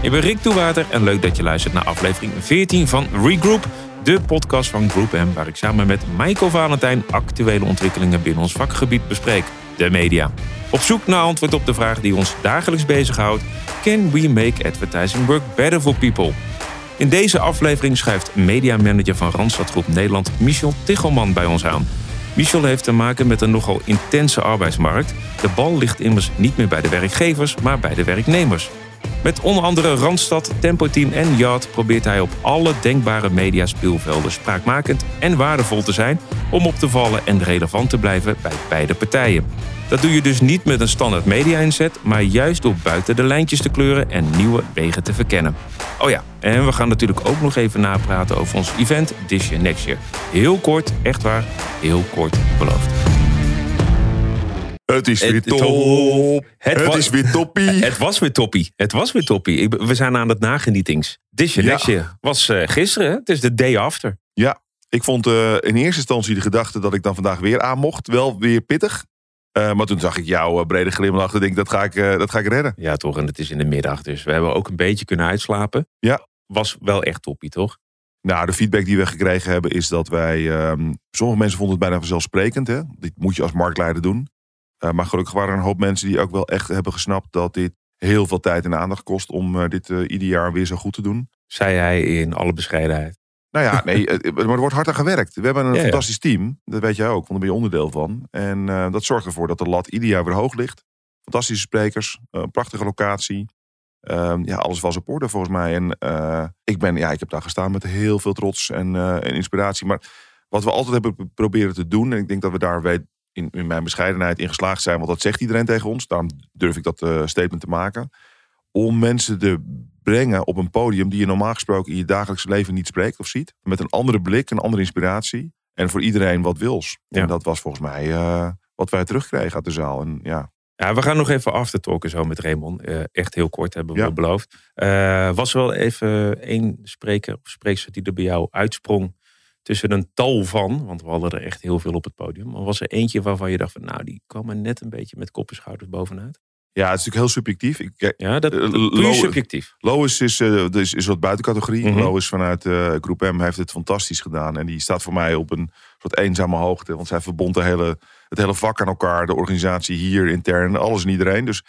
Ik ben Rick Toewater en leuk dat je luistert naar aflevering 14 van Regroup, de podcast van Group M, waar ik samen met Michael Valentijn actuele ontwikkelingen binnen ons vakgebied bespreek, de media. Op zoek naar antwoord op de vraag die ons dagelijks bezighoudt: Can we make advertising work better for people? In deze aflevering schuift mediamanager van Randstad Groep Nederland Michel Tichelman bij ons aan. Michel heeft te maken met een nogal intense arbeidsmarkt. De bal ligt immers niet meer bij de werkgevers, maar bij de werknemers. Met onder andere Randstad, Tempo Team en Yard probeert hij op alle denkbare mediaspeelvelden spraakmakend en waardevol te zijn om op te vallen en relevant te blijven bij beide partijen. Dat doe je dus niet met een standaard media-inzet, maar juist door buiten de lijntjes te kleuren en nieuwe wegen te verkennen. Oh ja, en we gaan natuurlijk ook nog even napraten over ons event This Year Next Year. Heel kort, echt waar, heel kort beloofd. Het is weer top. Het Het, wa- is weer toppie. Het was weer toppie. Het was weer toppie. We zijn aan het nagenietings. Year Ja. Was eh, gisteren. Het is de day after. Ja, ik vond eh, in eerste instantie de gedachte dat ik dan vandaag weer aan mocht wel weer pittig. Eh, maar toen zag ik jouw brede glimlach en denk ik, dat ga ik, dat ga ik redden. Ja, toch. En het is in de middag. Dus we hebben ook een beetje kunnen uitslapen. Ja. Was wel echt toppie, toch? Nou, de feedback die we gekregen hebben is dat wij... ehm, sommige mensen vonden het bijna vanzelfsprekend. Hè? Dit moet je als marktleider doen. Eh, maar gelukkig waren er een hoop mensen die ook wel echt hebben gesnapt... dat dit heel veel tijd en aandacht kost om eh, dit eh, ieder jaar weer zo goed te doen. Zei hij in alle bescheidenheid. Nou ja, nee, maar er wordt hard aan gewerkt. We hebben een Ja, ja. fantastisch team. Dat weet jij ook, want daar ben je onderdeel van. En dat zorgt ervoor dat de lat ieder jaar weer hoog ligt. Fantastische sprekers, een prachtige locatie. Ehm, ja, alles was op orde volgens mij. En ik, ben, ja, ik heb daar gestaan met heel veel trots en, en inspiratie. Maar wat we altijd hebben pro- proberen te doen... en ik denk dat we daar in, in mijn bescheidenheid in geslaagd zijn... want dat zegt iedereen tegen ons. Daarom durf ik dat eh, statement te maken. Om mensen te brengen op een podium... die je normaal gesproken in je dagelijks leven niet spreekt of ziet. Met een andere blik, een andere inspiratie. En voor iedereen wat wils. Ja. En dat was volgens mij eh, wat wij terugkregen uit de zaal. En ja, Ja, we gaan nog even aftertalken zo met Raymond. Eh, echt heel kort hebben we Ja. beloofd. Was er wel even één spreker of spreekster die er bij jou uitsprong tussen een tal van, want we hadden er echt heel veel op het podium. Maar was er eentje waarvan je dacht van, nou, die kwam er net een beetje met kop en schouders bovenuit? ja, het is natuurlijk heel subjectief. Ik, eh, Ja, dat Eh, puur Lo- subjectief. Lois is, eh, is, is wat buitencategorie. Mhm. Lois vanuit eh Groep M heeft het fantastisch gedaan. En die staat voor mij op een soort eenzame hoogte. Want zij verbond de hele, het hele vak aan elkaar. De organisatie hier intern. Alles en iedereen. Dus,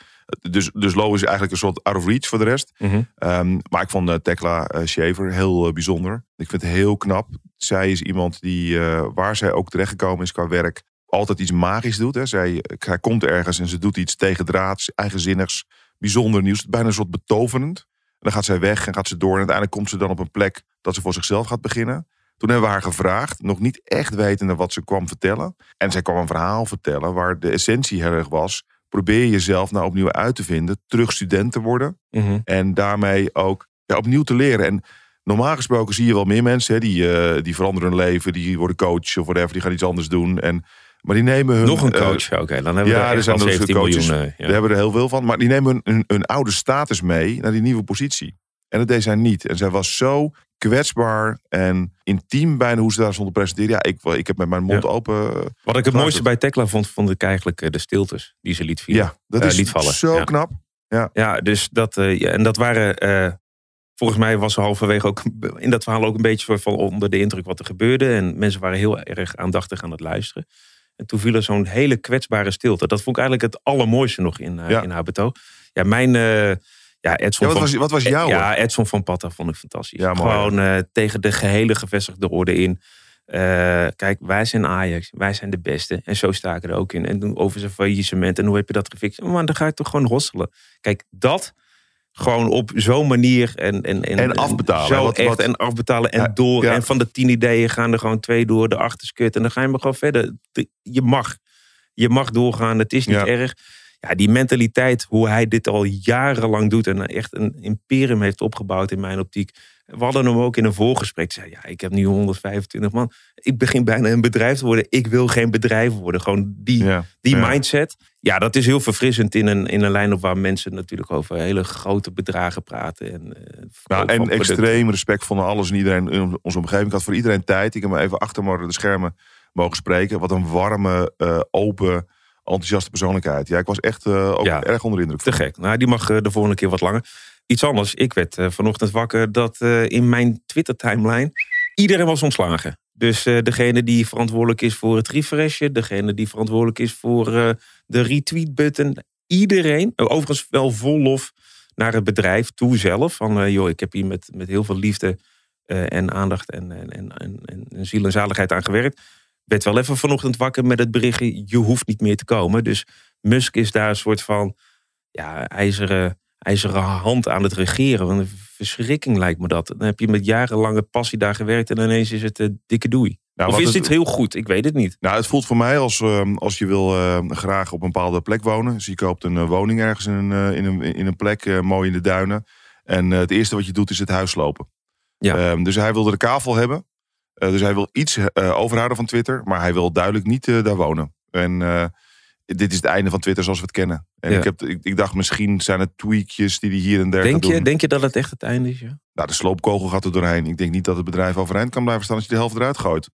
dus, dus Lois is eigenlijk een soort out of reach voor de rest. Mhm. Ehm, maar ik vond eh, Tekla eh Shaver heel eh, bijzonder. Ik vind het heel knap. Zij is iemand die, eh, waar zij ook terechtgekomen is qua werk, altijd iets magisch doet. Hè. Zij, zij komt ergens en ze doet iets tegendraads, eigenzinnigs, bijzonder nieuws. Bijna een soort betoverend. En dan gaat zij weg en gaat ze door. En uiteindelijk komt ze dan op een plek dat ze voor zichzelf gaat beginnen. Toen hebben we haar gevraagd, nog niet echt wetende wat ze kwam vertellen. En zij kwam een verhaal vertellen waar de essentie heel erg was. Probeer jezelf nou opnieuw uit te vinden, terug student te worden. Mhm. En daarmee ook ja, opnieuw te leren. En normaal gesproken zie je wel meer mensen hè, die, eh, die veranderen hun leven, die worden coach of whatever, die gaan iets anders doen. En, maar die nemen hun. Nog een eh, coach, oké. dan hebben ja, we er echt zijn al dus 17 coaches. miljoen. eh, ja. Daar hebben er heel veel van. Maar die nemen hun, hun, hun oude status mee naar die nieuwe positie. En dat deed zij niet. En zij was zo kwetsbaar en intiem bijna hoe ze daar stond te presenteren. Ja, ik, ik heb met mijn mond Ja. open. Wat ik het mooiste bij Tekla vond, vond ik eigenlijk de stiltes die ze liet vielen. Ja, dat is liet vallen. zo Ja. knap. Ja, dus dat, ja, en dat waren, volgens mij was ze halverwege ook in dat verhaal ook een beetje van onder de indruk wat er gebeurde. En mensen waren heel erg aandachtig aan het luisteren. En toen viel er zo'n hele kwetsbare stilte. Dat vond ik eigenlijk het allermooiste nog in, eh, Ja. in haar betoog. Ja, mijn, eh ja, Edson Ja, wat, van, was, wat was jouw? ja, Edson van Patta vond ik fantastisch. Ja, mooi, Gewoon eh, tegen de gehele gevestigde orde in. Kijk, wij zijn Ajax. Wij zijn de beste. En zo sta ik er ook in. En toen over zijn faillissement. En hoe heb je dat gefixt? Maar dan ga ik toch gewoon rosselen. Kijk, dat gewoon op zo'n manier. En, en, En afbetalen, Zo? Wat- echt. wat- En afbetalen. En Ja, door. ja. En van de tien ideeën gaan er gewoon twee door. De achterskut. En dan ga je maar gewoon verder. De- Je mag. Je mag doorgaan. Het is niet Ja. erg. Ja, die mentaliteit, hoe hij dit al jarenlang doet en echt een imperium heeft opgebouwd in mijn optiek. We hadden hem ook in een voorgesprek. Zei, ja, ik heb nu 125 man. Ik begin bijna een bedrijf te worden. Ik wil geen bedrijf worden. Gewoon die, Ja. die Ja. mindset. Ja, dat is heel verfrissend in een, in een lijn op waar mensen natuurlijk over hele grote bedragen praten. En, eh, Nou, van en extreem respectvol naar alles en iedereen in onze omgeving. Ik had voor iedereen tijd. Ik heb me even achter de schermen mogen spreken. Wat een warme, eh, open, enthousiaste persoonlijkheid. Ja, ik was echt eh, ook Ja. erg onder de indruk. Te van. gek. Nou, die mag de volgende keer wat langer. Iets anders. Ik werd uh, vanochtend wakker dat uh, in mijn Twitter-timeline iedereen was ontslagen. Dus uh, degene die verantwoordelijk is voor het refreshen, degene die verantwoordelijk is voor de retweet-button. Iedereen, overigens wel vol lof naar het bedrijf toe zelf. Van joh, ik heb hier met, met heel veel liefde en aandacht en, en, en, en, en ziel en zaligheid aan gewerkt. Werd wel even vanochtend wakker met het berichtje, je hoeft niet meer te komen. Dus Musk is daar een soort van ja, ijzeren ijzeren hand aan het regeren. Want een verschrikking lijkt me dat. Dan heb je met jarenlange passie daar gewerkt en ineens is het uh, dikke doei. Nou, of is dit heel goed? Ik weet het niet. Nou, het voelt voor mij als, uh, als je wil uh, graag op een bepaalde plek wonen. Dus je koopt een woning ergens in een, in een, in een plek, mooi in de duinen. En het eerste wat je doet is het huis slopen. Ja. Um, dus hij wilde de kavel hebben. dus hij wil iets overhouden van Twitter. Maar hij wil duidelijk niet daar wonen. En dit is het einde van Twitter zoals we het kennen. En ik, heb, ik, ik, dacht misschien zijn het tweakjes die hij hier en daar denk je, doen. Denk je dat het echt het einde is? Ja? Nou, de sloopkogel gaat er doorheen. Ik denk niet dat het bedrijf overeind kan blijven staan als je de helft eruit gooit.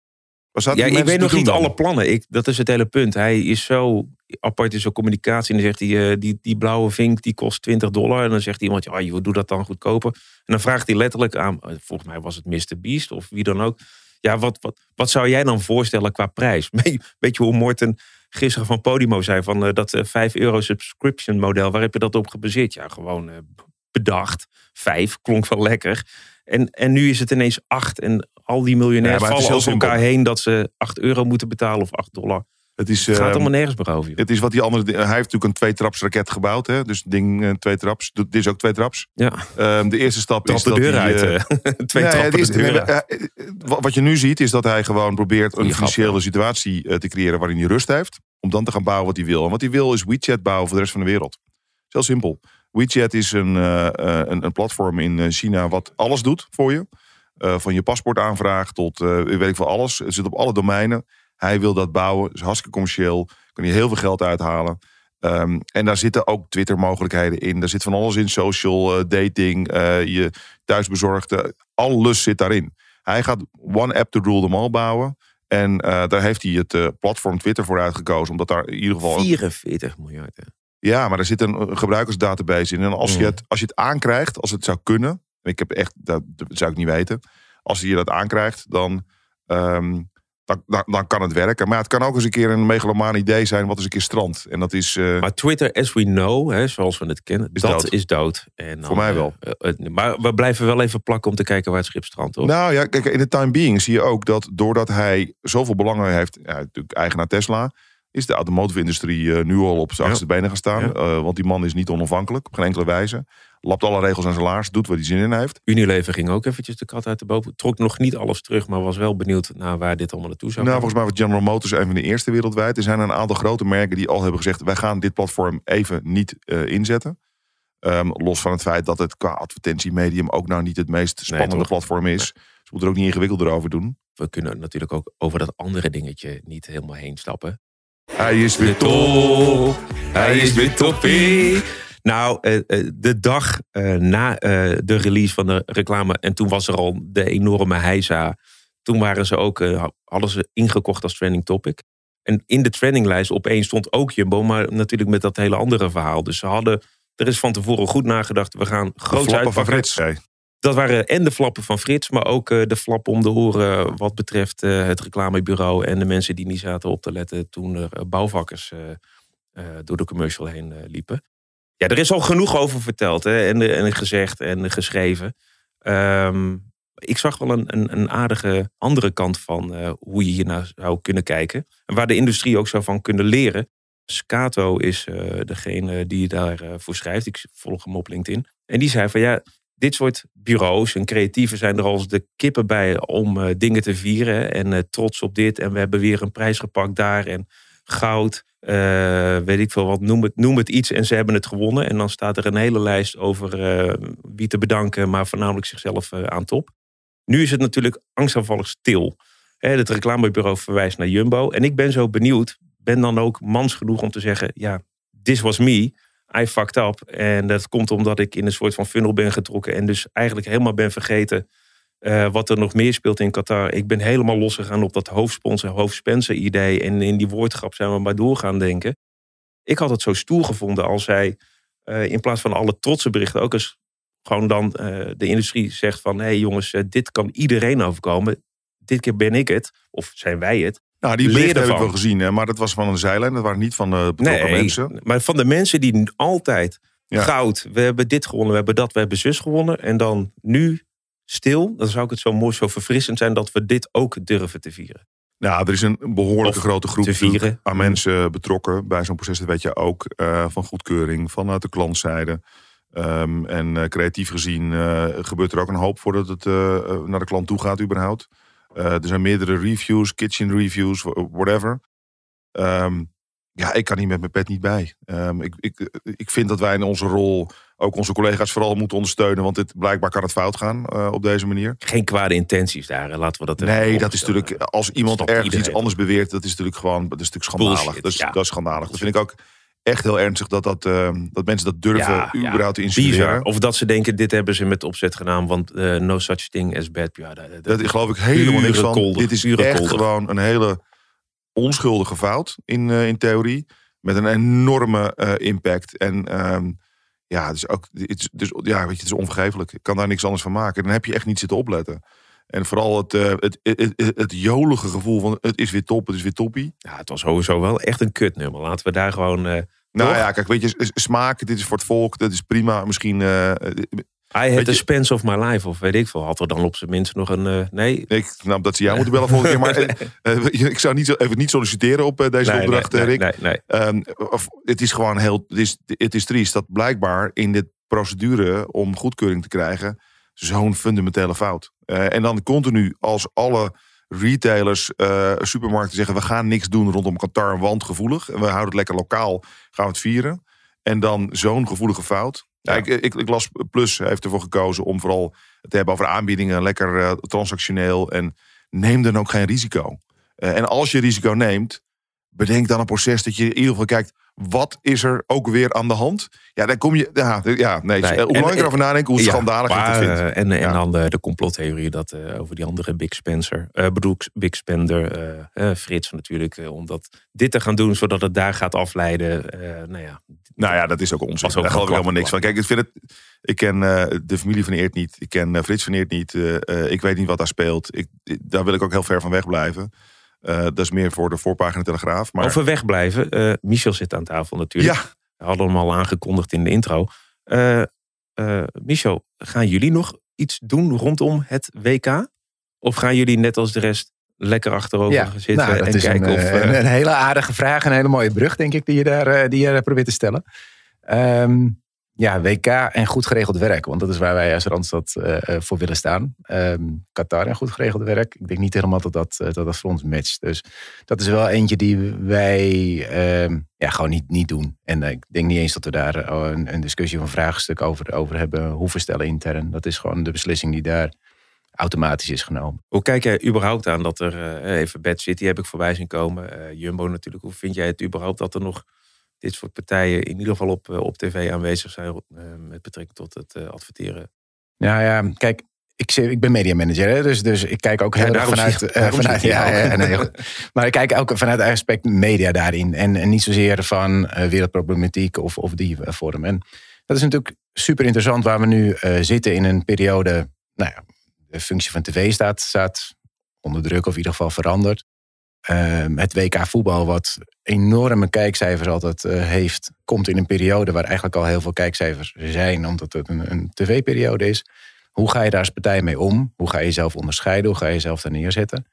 Ja, ik weet nog niet alle plannen. Ik, dat is het hele punt. Hij is zo apart in zijn communicatie. En dan zegt hij, uh, die, die blauwe vink die kost 20 dollar. En dan zegt iemand, ja, je doe dat dan goedkoper. En dan vraagt hij letterlijk aan, eh, volgens mij was het Mr. Beast of wie dan ook. Ja, wat, wat, wat zou jij dan voorstellen qua prijs? Weet je hoe Morten gisteren van Podimo zei van uh, dat 5 euro subscription model, waar heb je dat op gebaseerd? Ja, gewoon uh, bedacht. 5 klonk wel lekker. En, en nu is het ineens 8 en al die miljonairs ja, vallen over elkaar heen dat ze 8 euro moeten betalen of 8 dollar. Het, is, het gaat allemaal ehm, nergens meer over. Het is wat die andere. Hij heeft natuurlijk een twee-traps raket gebouwd. Hè? Dus ding twee traps. Dit is ook twee traps. Ja. Um, de eerste stap Trap is de dat deur hij, uit. Uh, twee nee, trappen de deur Wat je nu ziet is dat hij gewoon probeert een financiële situatie te creëren waarin hij rust heeft om dan te gaan bouwen wat hij wil. En wat hij wil is WeChat bouwen voor de rest van de wereld. Heel simpel. WeChat is een, uh, een, een, platform in eh, China wat alles doet voor je. Uh, van je paspoortaanvraag tot weet ik veel alles. Het zit op alle domeinen. Hij wil dat bouwen. is hartstikke commercieel. Kan je heel veel geld uithalen. Um, en daar zitten ook Twitter-mogelijkheden in. Daar zit van alles in. Social, dating, je thuisbezorgde. Alles zit daarin. Hij gaat one app to rule them all bouwen. En uh, daar heeft hij het uh, platform Twitter voor uitgekozen. Omdat daar in ieder geval. 44 miljard. Ja, maar er zit een gebruikersdatabase in. En als, je het, als je het aankrijgt, als het zou kunnen. Ik heb echt, dat, zou ik niet weten. Als je dat aankrijgt, dan um, dan, dan, kan het werken. Maar het kan ook eens een keer een megalomaan idee zijn wat eens een keer strand. En dat is, uh, maar Twitter, as we know, hè, zoals we het kennen, is dat dood. is dood. En Voor mij wel. Uh, maar we blijven wel even plakken om te kijken waar het schip strandt. Hoor. Nou ja, kijk, in de time being zie je ook dat doordat hij zoveel belangen heeft, ja, natuurlijk eigenaar Tesla, is de automotive-industrie nu al op zijn achterste benen gaan staan. Ja. want die man is niet onafhankelijk, op geen enkele wijze lapt alle regels aan zijn laars, doet wat hij zin in heeft. Unilever ging ook eventjes de kat uit de boven. Trok nog niet alles terug, maar was wel benieuwd naar waar dit allemaal naartoe zou Nou, volgens mij was General Motors een van de eerste wereldwijd. Er zijn een aantal grote merken die al hebben gezegd... wij gaan dit platform even niet uh, inzetten. Um, los van het feit dat het qua advertentiemedium ook nou niet het meest spannende nee, platform is. Ze moeten er ook niet ingewikkelder over doen. We kunnen natuurlijk ook over dat andere dingetje niet helemaal heen stappen. Hij is weer top. Hij is weer toppie. Nou, eh, eh, de dag eh, na de release van de reclame, en toen was er al de enorme heisa. Toen waren ze ook, hadden ze ingekocht als trending topic. En in de trendinglijst opeens stond ook Jumbo, maar natuurlijk met dat hele andere verhaal. Dus ze hadden, er is van tevoren goed nagedacht, we gaan groot uitpakken. van Frits. Dat waren en de flappen van Frits, maar ook de flappen om de oren wat betreft het reclamebureau en de mensen die niet zaten op te letten toen er bouwvakkers door de commercial heen liepen. Ja, er is al genoeg over verteld hè, en, en gezegd en geschreven. Um, ik zag wel een, een, een, aardige andere kant van uh, hoe je hiernaar zou kunnen kijken. En waar de industrie ook zou van kunnen leren. Scato is uh, degene die daarvoor voor schrijft. Ik volg hem op LinkedIn. En die zei van ja, dit soort bureaus en creatieven zijn er als de kippen bij om dingen te vieren. En trots op dit. En we hebben weer een prijs gepakt daar. En goud. Uh, weet ik veel wat, noem het, noem het iets en ze hebben het gewonnen. En dan staat er een hele lijst over uh, wie te bedanken, maar voornamelijk zichzelf uh, aan top. Nu is het natuurlijk angstaanvallig stil. het reclamebureau verwijst naar Jumbo. En ik ben zo benieuwd, ben dan ook mans genoeg om te zeggen, ja, this was me. I fucked up. En dat komt omdat ik in een soort van funnel ben getrokken en dus eigenlijk helemaal ben vergeten uh, wat er nog meer speelt in Qatar. Ik ben helemaal losgegaan op dat hoofdsponsor, hoofdspencer idee. En in die woordgrap zijn we maar door gaan denken. Ik had het zo stoer gevonden als zij uh, in plaats van alle trotse berichten ook eens gewoon dan eh, de industrie zegt van... hé hey jongens, eh, dit kan iedereen overkomen. Dit keer ben ik het, of zijn wij het. Nou, die berichten heb ik ervan. wel gezien, maar dat was van een zijlijn. Dat waren niet van de betrokken mensen. maar van de mensen die altijd Ja. goud... we hebben dit gewonnen, we hebben dat, we hebben zus gewonnen... en dan nu stil, dan zou ik het zo mooi, zo verfrissend zijn... dat we dit ook durven te vieren. Nou, er is een behoorlijke Of grote groep aan mensen betrokken bij zo'n proces. Dat weet je ook eh, van goedkeuring, vanuit de klantzijde. Ehm, en eh, creatief gezien eh, gebeurt er ook een hoop voordat het naar de klant toe gaat überhaupt. Er zijn meerdere reviews, kitchen reviews, wha- whatever. Ehm, ja, ik kan hier met mijn pet niet bij. Ehm, ik, ik, ik vind dat wij in onze rol ook onze collega's vooral moeten ondersteunen. Want dit, blijkbaar kan het fout gaan eh, op deze manier. Geen kwade intenties daar, hè. laten we dat... Nee, dat is vooropstellen. natuurlijk, als iemand ergens iedereen. iets anders beweert, dat is natuurlijk gewoon, dat is natuurlijk schandalig. Bullshit, dat, is, ja. dat is schandalig. Dat vind ik ook echt heel ernstig dat, dat, eh, dat mensen dat durven Ja, ja. überhaupt te. Of dat ze denken, dit hebben ze met opzet gedaan, want eh, no such thing as bad. Ja, dat, Dat is geloof ik helemaal niks van. kolder, Dit is echt kolder. gewoon een hele onschuldige fout in, eh, in theorie. Met een enorme eh, impact. En ehm, ja, het is ook, het is, dus, ja, weet je, het is onvergeeflijk. Ik kan daar niks anders van maken. Dan heb je echt niet zitten opletten. En vooral het, eh, het, het, het, het jolige gevoel van het is weer top, het is weer toppie. Ja, het was sowieso wel echt een kutnummer. Laten we daar gewoon... Nou Toch? ja, kijk, weet je, smaak, dit is voor het volk, dat is prima. Misschien, I had the je- spence of my life, of weet ik veel. Had er dan op zijn minst nog een... eh, nee, ik snap dat ze jou moeten bellen volgende keer. Maar eh, eh, ik zou niet, even niet solliciteren op deze nee, opdracht, nee, Rick. nee, nee. Ehm, of, het is gewoon heel, het is, het is triest dat blijkbaar in dit procedure om goedkeuring te krijgen zo'n fundamentele fout. En dan continu als alle retailers, supermarkten zeggen we gaan niks doen rondom Qatar, want gevoelig. En we houden het lekker lokaal, gaan we het vieren. En dan zo'n gevoelige fout. Ja, Ja. ik, ik, ik las Plus heeft ervoor gekozen om vooral te hebben over aanbiedingen, lekker eh, transactioneel en neem dan ook geen risico. Eh, en als je risico neemt, bedenk dan een proces dat je in ieder geval kijkt. Wat is er ook weer aan de hand? Ja, dan kom je. Ja, ja nee. Nee, eh, Hoe langer ik erover nadenk, hoe Ja, schandalig ik het en, en Ja. dan de, de complottheorie dat, over die andere Big Spencer. eh bedoel, Big Spender, Frits natuurlijk. eh, om dat, dit te gaan doen, zodat het daar gaat afleiden. nou ja, Nou ja, dat is ook onzin. Ook Daar geloof ik helemaal niks van. Kijk, ik, vind het, ik ken eh, de familie van Eert niet. Ik ken eh, Frits van Eert niet. eh, ik weet niet wat daar speelt. Ik, daar wil ik ook heel ver van weg blijven. Dat is meer voor de voorpagina Telegraaf. Maar Over wegblijven. Michel zit aan tafel natuurlijk. ja, We hadden hem al aangekondigd in de intro. Michel, gaan jullie nog iets doen rondom het WK? Of gaan jullie net als de rest lekker achterover zitten nou, en kijken een, of... eh, eh, een, een hele aardige vraag. Een hele mooie brug, denk ik, die je daar, eh, die je daar probeert te stellen. Ehm, ja, WK en goed geregeld werk. Want dat is waar wij als Randstad voor willen staan. Ehm, Qatar en goed geregeld werk. Ik denk niet helemaal dat dat, dat, dat voor ons matcht. Dus dat is wel eentje die wij ehm, ja, gewoon niet, niet doen. En ik denk niet eens dat we daar een, een discussie of een vraagstuk over, over hebben hoeven stellen intern. Dat is gewoon de beslissing die daar automatisch is genomen. Hoe kijk jij überhaupt aan dat er, eh, even Bad City heb ik voorbij zien komen. eh, Jumbo natuurlijk. Hoe vind jij het überhaupt dat er nog dit soort partijen in ieder geval op, eh, op tv aanwezig zijn met betrekking tot het adverteren? Ja, ja, kijk, ik, ik ben mediamanager, hè, dus, dus ik kijk ook heel Ja, erg vanuit... vanuit ja, nee, maar ik kijk ook vanuit het aspect media daarin. En, en niet zozeer van wereldproblematiek of, of die vorm. En dat is natuurlijk super interessant waar we nu zitten in een periode... Nou ja, de functie van tv staat, staat onder druk of in ieder geval veranderd. Ehm, het WK voetbal, wat enorme kijkcijfers altijd eh, heeft, komt in een periode waar eigenlijk al heel veel kijkcijfers zijn, omdat het een, een tv-periode is. Hoe ga je daar als partij mee om? Hoe ga je jezelf onderscheiden? Hoe ga je jezelf daar neerzetten?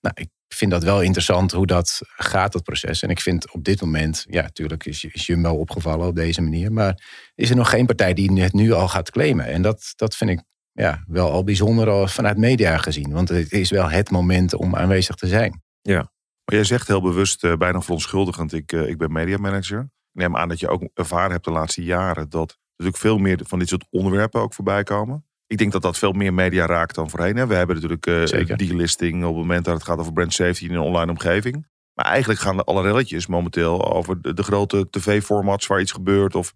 Nou, ik vind dat wel interessant hoe dat gaat, dat proces. En ik vind op dit moment, ja, natuurlijk is, is Jumbo opgevallen op deze manier. Maar is er nog geen partij die het nu al gaat claimen? En dat, dat vind ik ja, wel al bijzonder al vanuit media gezien. Want het is wel het moment om aanwezig te zijn. Maar jij zegt heel bewust, eh, bijna verontschuldigend, ik, eh, ik ben mediamanager. Ik neem aan dat je ook ervaren hebt de laatste jaren dat natuurlijk veel meer van dit soort onderwerpen ook voorbij komen. Ik denk dat dat veel meer media raakt dan voorheen. Hè. We hebben natuurlijk eh Zeker. delisting op het moment dat het gaat over brand safety in een online omgeving. Maar eigenlijk gaan alle relletjes momenteel over de, de grote tv-formats waar iets gebeurt. Of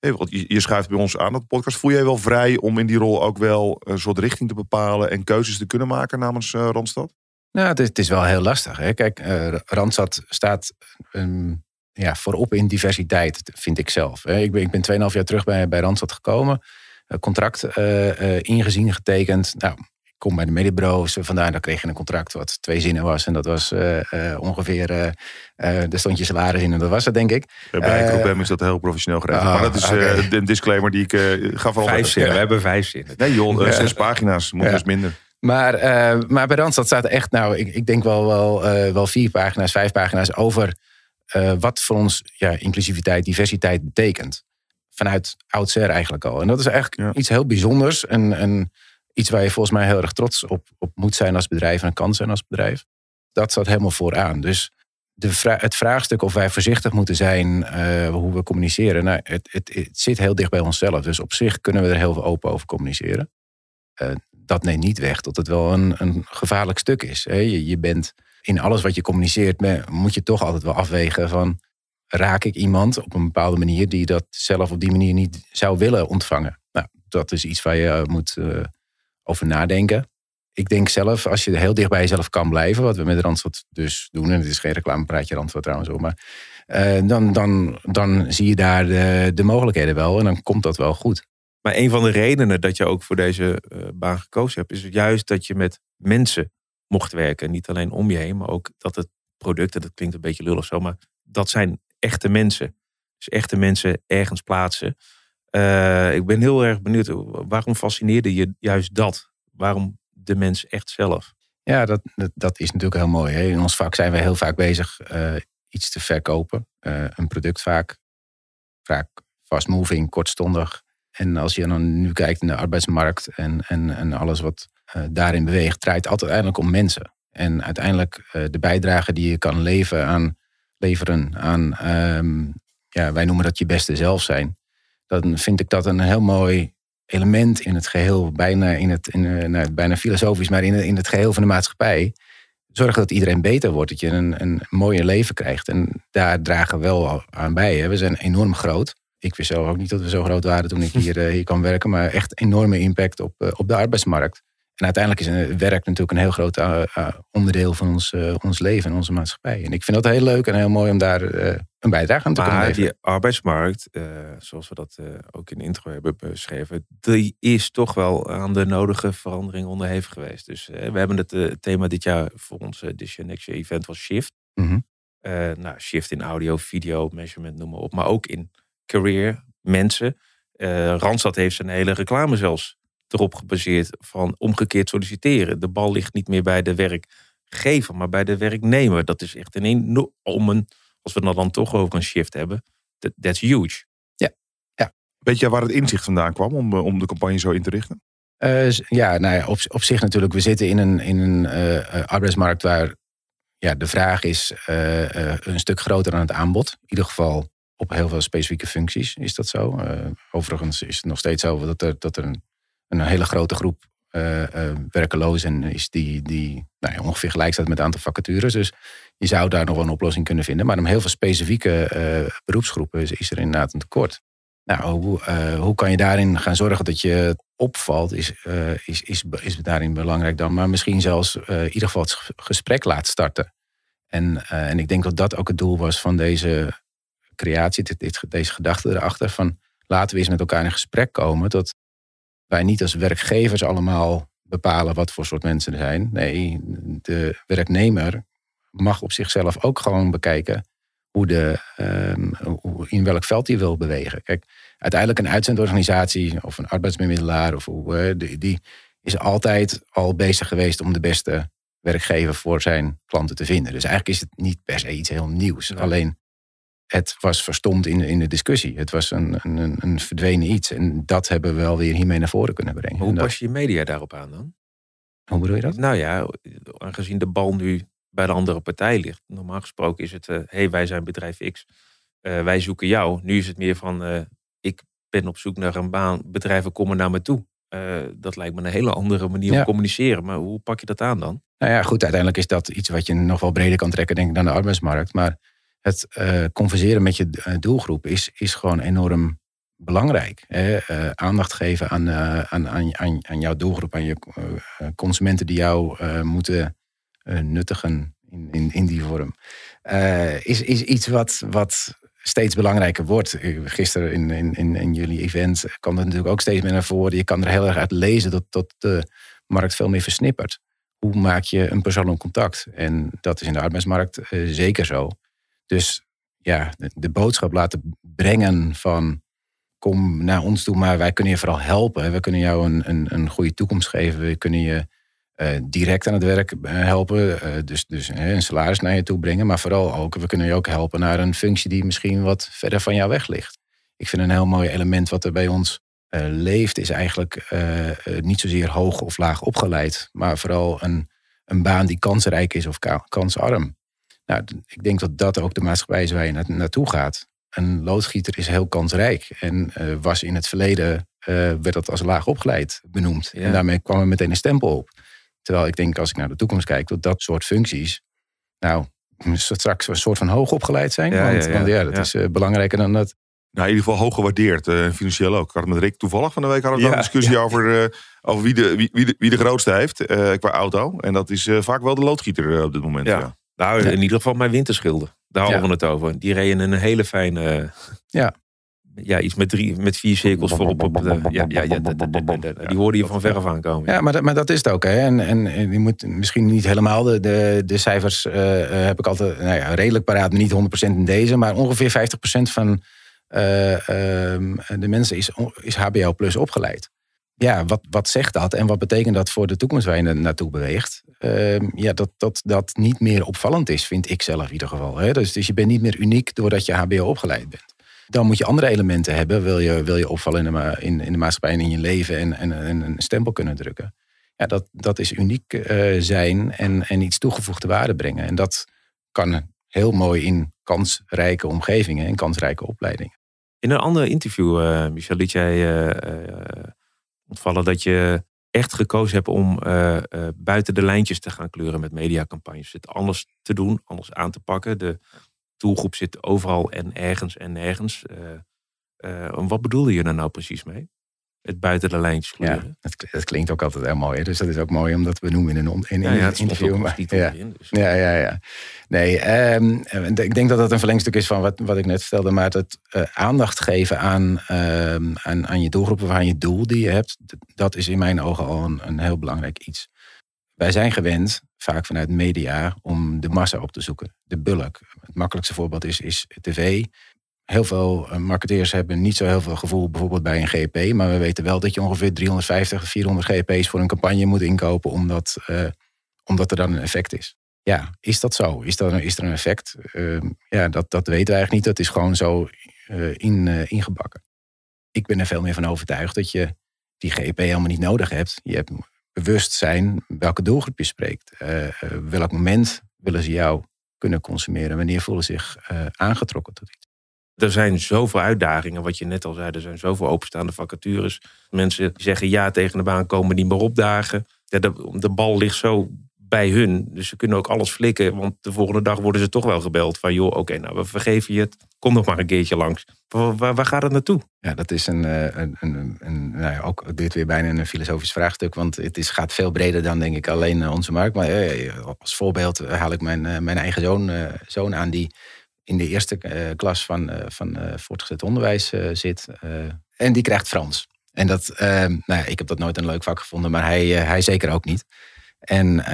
hey, want je, schuift bij ons aan dat podcast. Voel jij wel vrij om in die rol ook wel een soort richting te bepalen en keuzes te kunnen maken namens eh, Randstad? Nou, het is, wel heel lastig. Hè? Kijk, eh, Randstad staat ehm, ja, voorop in diversiteit, vind ik zelf. Hè? Ik ben, ik ben 2,5 jaar terug bij, bij Randstad gekomen. contract ingezien, getekend. Nou, kom bij de mediabureaus, vandaar dat kreeg je een contract wat twee zinnen was. En dat was ongeveer, uh, de stond je salaris in en dat was het denk ik. Bij uh, is dat heel professioneel geregeld. Ah, maar dat is okay. een disclaimer die ik ga vooral... Vijf zinnen, we hebben vijf zinnen. Nee joh, zes pagina's, moet dus minder. Maar, uh, maar bij Randstad staat echt, nou, ik, ik denk wel, wel, uh, wel vier pagina's, vijf pagina's over uh, wat voor ons ja, inclusiviteit, diversiteit betekent. Vanuit oudsher eigenlijk al. En dat is eigenlijk iets heel bijzonders. En, en iets waar je volgens mij heel erg trots op, op moet zijn als bedrijf en kan zijn als bedrijf. Dat staat helemaal vooraan. Dus de het vraagstuk of wij voorzichtig moeten zijn hoe we communiceren, nou, het, het, zit heel dicht bij onszelf. Dus op zich kunnen we er heel veel open over communiceren dat neemt niet weg dat het wel een, een gevaarlijk stuk is. Je, je bent in alles wat je communiceert, moet je toch altijd wel afwegen van raak ik iemand op een bepaalde manier die dat zelf op die manier niet zou willen ontvangen. Nou, dat is iets waar je eh, moet over nadenken. Ik denk zelf, als je heel dicht bij jezelf kan blijven, wat we met Randstad dus doen, en het is geen reclamepraatje Randstad trouwens maar uh, dan, dan, dan zie je daar de, de mogelijkheden wel en dan komt dat wel goed. Maar een van de redenen dat je ook voor deze uh, baan gekozen hebt, is juist dat je met mensen mocht werken. Niet alleen om je heen, maar ook dat het producten, dat klinkt een beetje lullig zo, maar dat zijn echte mensen. Dus echte mensen ergens plaatsen. Uh, ik ben heel erg benieuwd, waarom fascineerde je juist dat? Waarom de mens echt zelf? Ja, dat, dat, is natuurlijk heel mooi. Hè? In ons vak zijn we heel vaak bezig uh, iets te verkopen. een product vaak. Vaak fast moving, kortstondig. En als je dan nu kijkt naar de arbeidsmarkt en, en, en alles wat daarin beweegt, draait het altijd uiteindelijk om mensen. En uiteindelijk de bijdrage die je kan leveren aan, leveren aan, um, ja, wij noemen dat je beste zelf zijn. Dan vind ik dat een heel mooi element in het geheel, bijna, in het, in, uh, nou, bijna filosofisch, maar in, in het geheel van de maatschappij. Zorgen dat iedereen beter wordt, dat je een, een mooier leven krijgt. En daar dragen we wel aan bij. Hè. We zijn enorm groot ik wist zelf ook niet dat we zo groot waren toen ik hier, uh, hier kwam werken. Maar echt enorme impact op, uh, op de arbeidsmarkt. En uiteindelijk is een, werk natuurlijk een heel groot uh, onderdeel van ons, ons leven en onze maatschappij. En ik vind dat heel leuk en heel mooi om daar een bijdrage aan te maar kunnen leveren. die arbeidsmarkt, zoals we dat ook in de intro hebben beschreven, die is toch wel aan de nodige verandering onderhevig geweest. Dus we hebben het thema dit jaar voor ons This Next Event was Shift. Mm nou, shift in audio, video, measurement, noem maar op. Maar ook in career, mensen. Uh, Randstad heeft zijn hele reclame zelfs erop gebaseerd van omgekeerd solliciteren. De bal ligt niet meer bij de werkgever, maar bij de werknemer. Dat is echt een om een, als we het dan toch over een shift hebben, that, that's huge. Ja, ja. Weet je waar het inzicht vandaan kwam om, eh, om de campagne zo in te richten? Uh, ja, nou ja, op, op zich natuurlijk. We zitten in een, in een uh, arbeidsmarkt waar ja, de vraag is een stuk groter dan het aanbod. In ieder geval op heel veel specifieke functies is dat zo. Uh, overigens is het nog steeds zo dat er, dat er een, een hele grote groep uh, uh, werkelozen is die, die nou ja, ongeveer gelijk staat met het aantal vacatures. Dus je zou daar nog wel een oplossing kunnen vinden. Maar om heel veel specifieke beroepsgroepen is, is, er inderdaad een tekort. Nou, hoe, hoe kan je daarin gaan zorgen dat je opvalt, is, is, is, is daarin belangrijk dan. Maar misschien zelfs in ieder geval het gesprek laat starten. En, en ik denk dat dat ook het doel was van deze creatie, dit, deze gedachte erachter van laten we eens met elkaar in gesprek komen. Dat wij niet als werkgevers allemaal bepalen wat voor soort mensen er zijn. Nee, de werknemer mag op zichzelf ook gewoon bekijken hoe de, um, in welk veld hij wil bewegen. Kijk, uiteindelijk een uitzendorganisatie of een arbeidsbemiddelaar of hoe, die, die is altijd al bezig geweest om de beste werkgever voor zijn klanten te vinden. Dus eigenlijk is het niet per se iets heel nieuws. Alleen het was verstomd in, in de discussie. Het was een, een, een verdwenen iets. En dat hebben we wel weer hiermee naar voren kunnen brengen. Hoe pas je je media daarop aan dan? Hoe bedoel je dat? Nou ja, aangezien de bal nu bij de andere partij ligt. Normaal gesproken is het, hé, uh, hey, wij zijn bedrijf X. Uh, wij zoeken jou. Nu is het meer van, uh, ik ben op zoek naar een baan. Bedrijven komen naar me toe. dat lijkt me een hele andere manier ja. om communiceren. Maar hoe pak je dat aan dan? Nou ja, goed, uiteindelijk is dat iets wat je nog wel breder kan trekken, denk ik, dan de arbeidsmarkt. Maar het uh, converseren met je eh, doelgroep is, is gewoon enorm belangrijk. Hè? Uh, aandacht geven aan, uh, aan, aan, aan, jouw doelgroep, aan je consumenten die jou moeten nuttigen in, in, in die vorm. is, is iets wat, wat steeds belangrijker wordt. Gisteren in, in, in, jullie event kwam dat natuurlijk ook steeds meer naar voren. Je kan er heel erg uit lezen dat, dat de markt veel meer versnippert. Hoe maak je een persoonlijk contact? En dat is in de arbeidsmarkt zeker zo. Dus ja, de, boodschap laten brengen van kom naar ons toe, maar wij kunnen je vooral helpen. We kunnen jou een, een, een goede toekomst geven. We kunnen je uh, direct aan het werk helpen. Uh, dus dus een salaris naar je toe brengen. Maar vooral ook, we kunnen je ook helpen naar een functie die misschien wat verder van jou weg ligt. Ik vind een heel mooi element wat er bij ons leeft, is eigenlijk niet zozeer hoog of laag opgeleid. Maar vooral een, een baan die kansrijk is of kansarm. Nou, ik denk dat dat ook de maatschappij is waar je naartoe gaat. Een loodgieter is heel kansrijk en was in het verleden, werd dat als laag opgeleid benoemd. En daarmee kwam er meteen een stempel op. Terwijl ik denk, als ik naar de toekomst kijk, dat dat soort functies, nou, straks een soort van hoog opgeleid zijn. Ja, want, ja, want ja, dat is uh, belangrijker dan dat. Nou, in ieder geval hoog gewaardeerd, uh, financieel ook. Ik had het met Rick toevallig van de week hadden we een discussie over, uh, over wie, de, wie, wie, de, wie de grootste heeft qua auto. En dat is vaak wel de loodgieter op dit moment. Ja. Nou, in ieder geval mijn winterschilden. Daar hadden we het over. Die reden een hele fijne. Ja ja, iets met, drie, met vier cirkels voorop. Op de, ja, ja, ja, die hoorde je van verre aan komen. Ja, maar, dat, maar dat is het ook. Hè. En, en je moet misschien niet helemaal de, de, de cijfers uh, heb ik altijd nou ja, redelijk paraat, niet 100% in deze, maar ongeveer 50% van uh, de mensen is, is HBO plus opgeleid. Ja, wat, wat zegt dat en wat betekent dat voor de toekomst waar je naartoe beweegt? Uh, ja, dat, dat dat niet meer opvallend is, vind ik zelf in ieder geval. Hè. Dus, dus je bent niet meer uniek doordat je HBO opgeleid bent. Dan moet je andere elementen hebben. Wil je, wil je opvallen in de, in, in de maatschappij en in je leven en, en, en een stempel kunnen drukken. Ja, dat, dat is uniek uh, zijn en, en iets toegevoegde waarde brengen. En dat kan heel mooi in kansrijke omgevingen en kansrijke opleidingen. In een ander interview, uh, Michel, liet jij uh, ontvallen dat je echt gekozen hebt om buiten de lijntjes te gaan kleuren met mediacampagnes. Het anders te doen, anders aan te pakken. De doelgroep zit overal en ergens en nergens. Uh, wat bedoelde je er nou precies mee? Het buiten de lijntjes kleuren. Ja, het, klinkt ook altijd heel mooi. Dus dat is ook mooi om dat we noemen in een, in, in ja, een interview. Maar, ja. In, dus. ja, ja, ja. Nee, um, ik denk dat dat een verlengstuk is van wat, wat ik net vertelde. Maar het uh, aandacht geven aan, uh, aan, aan je doelgroep of aan je doel die je hebt. Dat is in mijn ogen al een, een heel belangrijk iets. Wij zijn gewend, vaak vanuit media, om de massa op te zoeken. De bulk. Het makkelijkste voorbeeld is, is tv. Heel veel eh, marketeers hebben niet zo heel veel gevoel bijvoorbeeld bij een GP. Maar we weten wel dat je ongeveer 350, 400 GP's voor een campagne moet inkopen. Omdat, uh, omdat er dan een effect is. Ja, is dat zo? Is, dat, is er een effect? Uh, ja, dat, dat weten we eigenlijk niet. Dat is gewoon zo uh, in, ingebakken. Ik ben er veel meer van overtuigd dat je die GP helemaal niet nodig hebt. Je hebt bewust zijn welke doelgroep je spreekt. welk moment willen ze jou kunnen consumeren? Wanneer voelen ze zich aangetrokken tot iets? Er zijn zoveel uitdagingen, wat je net al zei. Er zijn zoveel openstaande vacatures. Mensen zeggen ja tegen de baan, komen niet meer opdagen. Ja, de, bal ligt zo bij hun. Dus ze kunnen ook alles flikken. Want de volgende dag worden ze toch wel gebeld. Van joh, oké, nou we vergeven je het. Kom nog maar een keertje langs. Waar, gaat het naartoe? Ja, dat is een, eh, een, een, een nou ja, ook dit weer bijna een filosofisch vraagstuk. Want het is, gaat veel breder dan denk ik alleen eh, onze markt. Maar uh, als voorbeeld haal ik mijn, mijn eigen zoon, zoon aan die in de eerste klas van, van voortgezet onderwijs zit. en die krijgt Frans. En dat, nou ja, ik heb dat nooit een leuk vak gevonden, maar hij, hij zeker ook niet. En,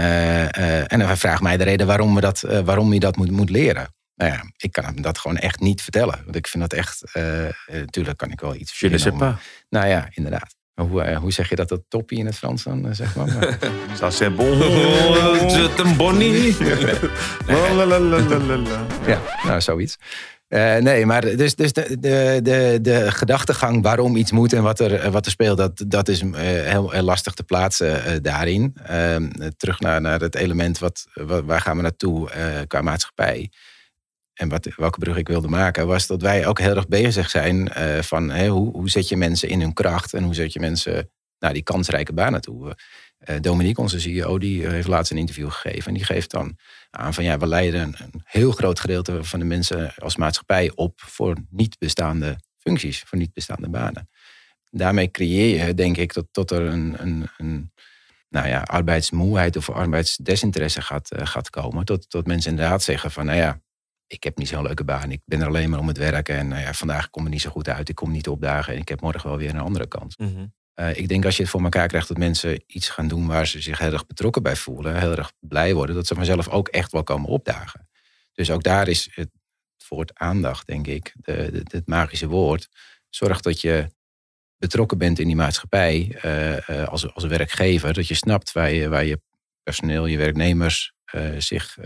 en hij vraagt mij de reden waarom, we dat, waarom je dat moet, moet leren. Nou ja, ik kan hem dat gewoon echt niet vertellen. Want ik vind dat echt, natuurlijk kan ik wel iets Je ne. Nou ja, inderdaad. Hoe, hoe zeg je dat, dat toppie in het Frans dan, zeg maar? Ça c'est bon. C'est un bonnie. Ja, nou zoiets. Uh, nee, maar dus, dus de, de, de, de gedachtegang waarom iets moet en wat er, wat er speelt, dat, dat is uh, heel, heel, lastig te plaatsen uh, daarin. Ehm, terug naar, naar het element, wat, waar gaan we naartoe qua maatschappij? En wat, welke brug ik wilde maken, was dat wij ook heel erg bezig zijn van hey, hoe, hoe zet je mensen in hun kracht en hoe zet je mensen naar die kansrijke banen toe. Uh, Dominique, onze CEO, die heeft laatst een interview gegeven. En die geeft dan aan van ja, we leiden een, heel groot gedeelte van de mensen als maatschappij op voor niet bestaande functies, voor niet bestaande banen. Daarmee creëer je, denk ik, dat tot er een, een, een nou ja, arbeidsmoeheid of arbeidsdesinteresse gaat, gaat komen. Tot, tot mensen inderdaad zeggen van nou ja, ik heb niet zo'n leuke baan. Ik ben er alleen maar om het werken. En nou ja, vandaag kom ik niet zo goed uit. Ik kom niet opdagen. En ik heb morgen wel weer een andere kans. Mhm. Uh, ik denk als je het voor elkaar krijgt dat mensen iets gaan doen waar ze zich heel erg betrokken bij voelen, heel erg blij worden, dat ze vanzelf ook echt wel komen opdagen. Dus ook daar is het woord aandacht, denk ik, de, de, het magische woord. Zorg dat je betrokken bent in die maatschappij uh, uh, als, als werkgever, dat je snapt waar je, waar je personeel, je werknemers zich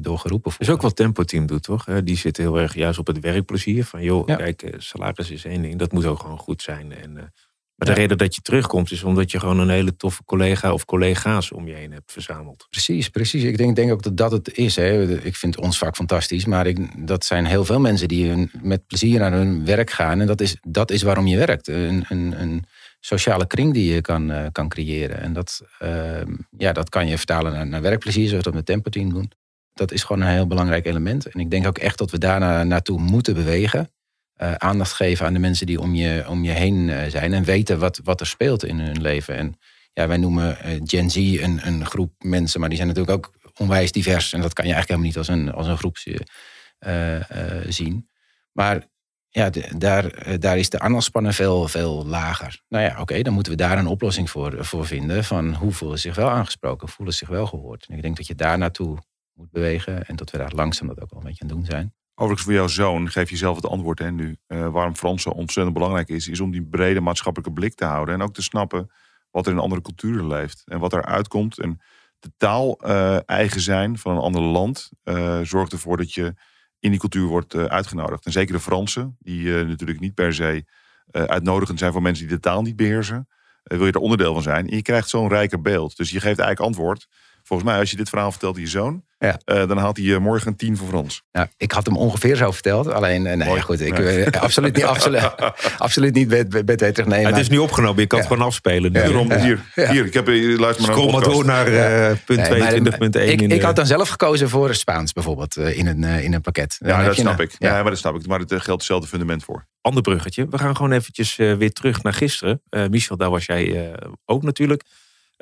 doorgeroepen voelen. Dat is ook wat Tempo Team doet, toch? die zit heel erg juist op het werkplezier. Van joh, ja. kijk, salaris is één ding, dat moet ook gewoon goed zijn. En maar de reden dat je terugkomt is omdat je gewoon een hele toffe collega of collega's om je heen hebt verzameld. Precies, precies. Ik denk, denk ook dat dat het is. Hè. Ik vind ons vak fantastisch, maar ik, dat zijn heel veel mensen die met plezier naar hun werk gaan. En dat is, dat is waarom je werkt. Een, een, een sociale kring die je kan, uh, kan creëren. En dat, uh, ja, dat kan je vertalen naar, naar werkplezier, zoals we dat met Tempo Team doen. Dat is gewoon een heel belangrijk element. En ik denk ook echt dat we daar naartoe moeten bewegen. Uh, aandacht geven aan de mensen die om je, om je heen uh, zijn. En weten wat, wat er speelt in hun leven. En ja, wij noemen Gen Z een, een groep mensen, maar die zijn natuurlijk ook onwijs divers. En dat kan je eigenlijk helemaal niet als een, als een groep zien. Maar ja, daar, daar is de aandachtspannen veel, veel lager. Nou ja, oké, dan moeten we daar een oplossing voor, voor vinden. Van hoe voelen ze zich wel aangesproken, voelen ze zich wel gehoord. En ik denk dat je daar naartoe moet bewegen. En dat we daar langzaam dat ook al een beetje aan doen zijn. Overigens voor jouw zoon, geef je zelf het antwoord hè, nu. Uh, waarom Frans zo ontzettend belangrijk is, is om die brede maatschappelijke blik te houden. En ook te snappen wat er in andere culturen leeft. En wat er uitkomt. En de taal eigen zijn van een ander land zorgt ervoor dat je in die cultuur wordt uitgenodigd. En zeker de Fransen, die natuurlijk niet per se uitnodigend zijn voor mensen die de taal niet beheersen. wil je er onderdeel van zijn. En je krijgt zo'n rijker beeld. Dus je geeft eigenlijk antwoord Volgens mij, als je dit verhaal vertelt aan je zoon, ja. uh, dan haalt hij uh, morgen een tien voor Frans. Nou, ik had hem ongeveer zo verteld. Alleen, uh, nee, goed, ik, ja. absoluut niet, absoluut, absoluut niet met, met terug nemen. Het is nu opgenomen, je kan het gewoon afspelen. Ja. Daarom, hier, hier, ik heb, luister maar Scroll maar door naar punt nee, 22.1. Ik, ik had dan zelf gekozen voor Spaans bijvoorbeeld in een, in een pakket. Dan ja, dat snap ik. Ja. maar dat snap ik. Maar het geldt hetzelfde fundament voor. Ander bruggetje. We gaan gewoon eventjes weer terug naar gisteren. Michel, daar was jij ook natuurlijk.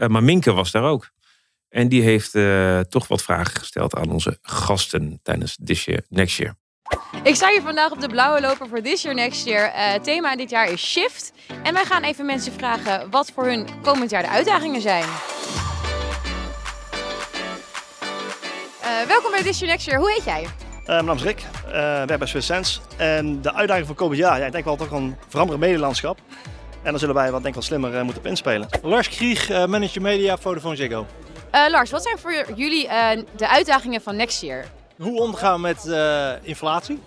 maar Minke was daar ook. En die heeft uh, toch wat vragen gesteld aan onze gasten tijdens This Year Next Year. Ik sta hier vandaag op de blauwe loper voor This Year Next Year. Uh, het thema dit jaar is Shift. En wij gaan even mensen vragen wat voor hun komend jaar de uitdagingen zijn. Uh, welkom bij This Year Next Year. Hoe heet jij? mijn naam is Rick, uh, werk bij Swiss Sense. En de uitdaging voor komend jaar, ja, ik denk wel toch een veranderend medelandschap. En dan zullen wij wat denk ik wel slimmer moeten inspelen. Lars Krieg, manager media, Vodafone Ziggo. Uh, Lars, wat zijn voor jullie uh, de uitdagingen van next year? Hoe omgaan met uh, inflatie?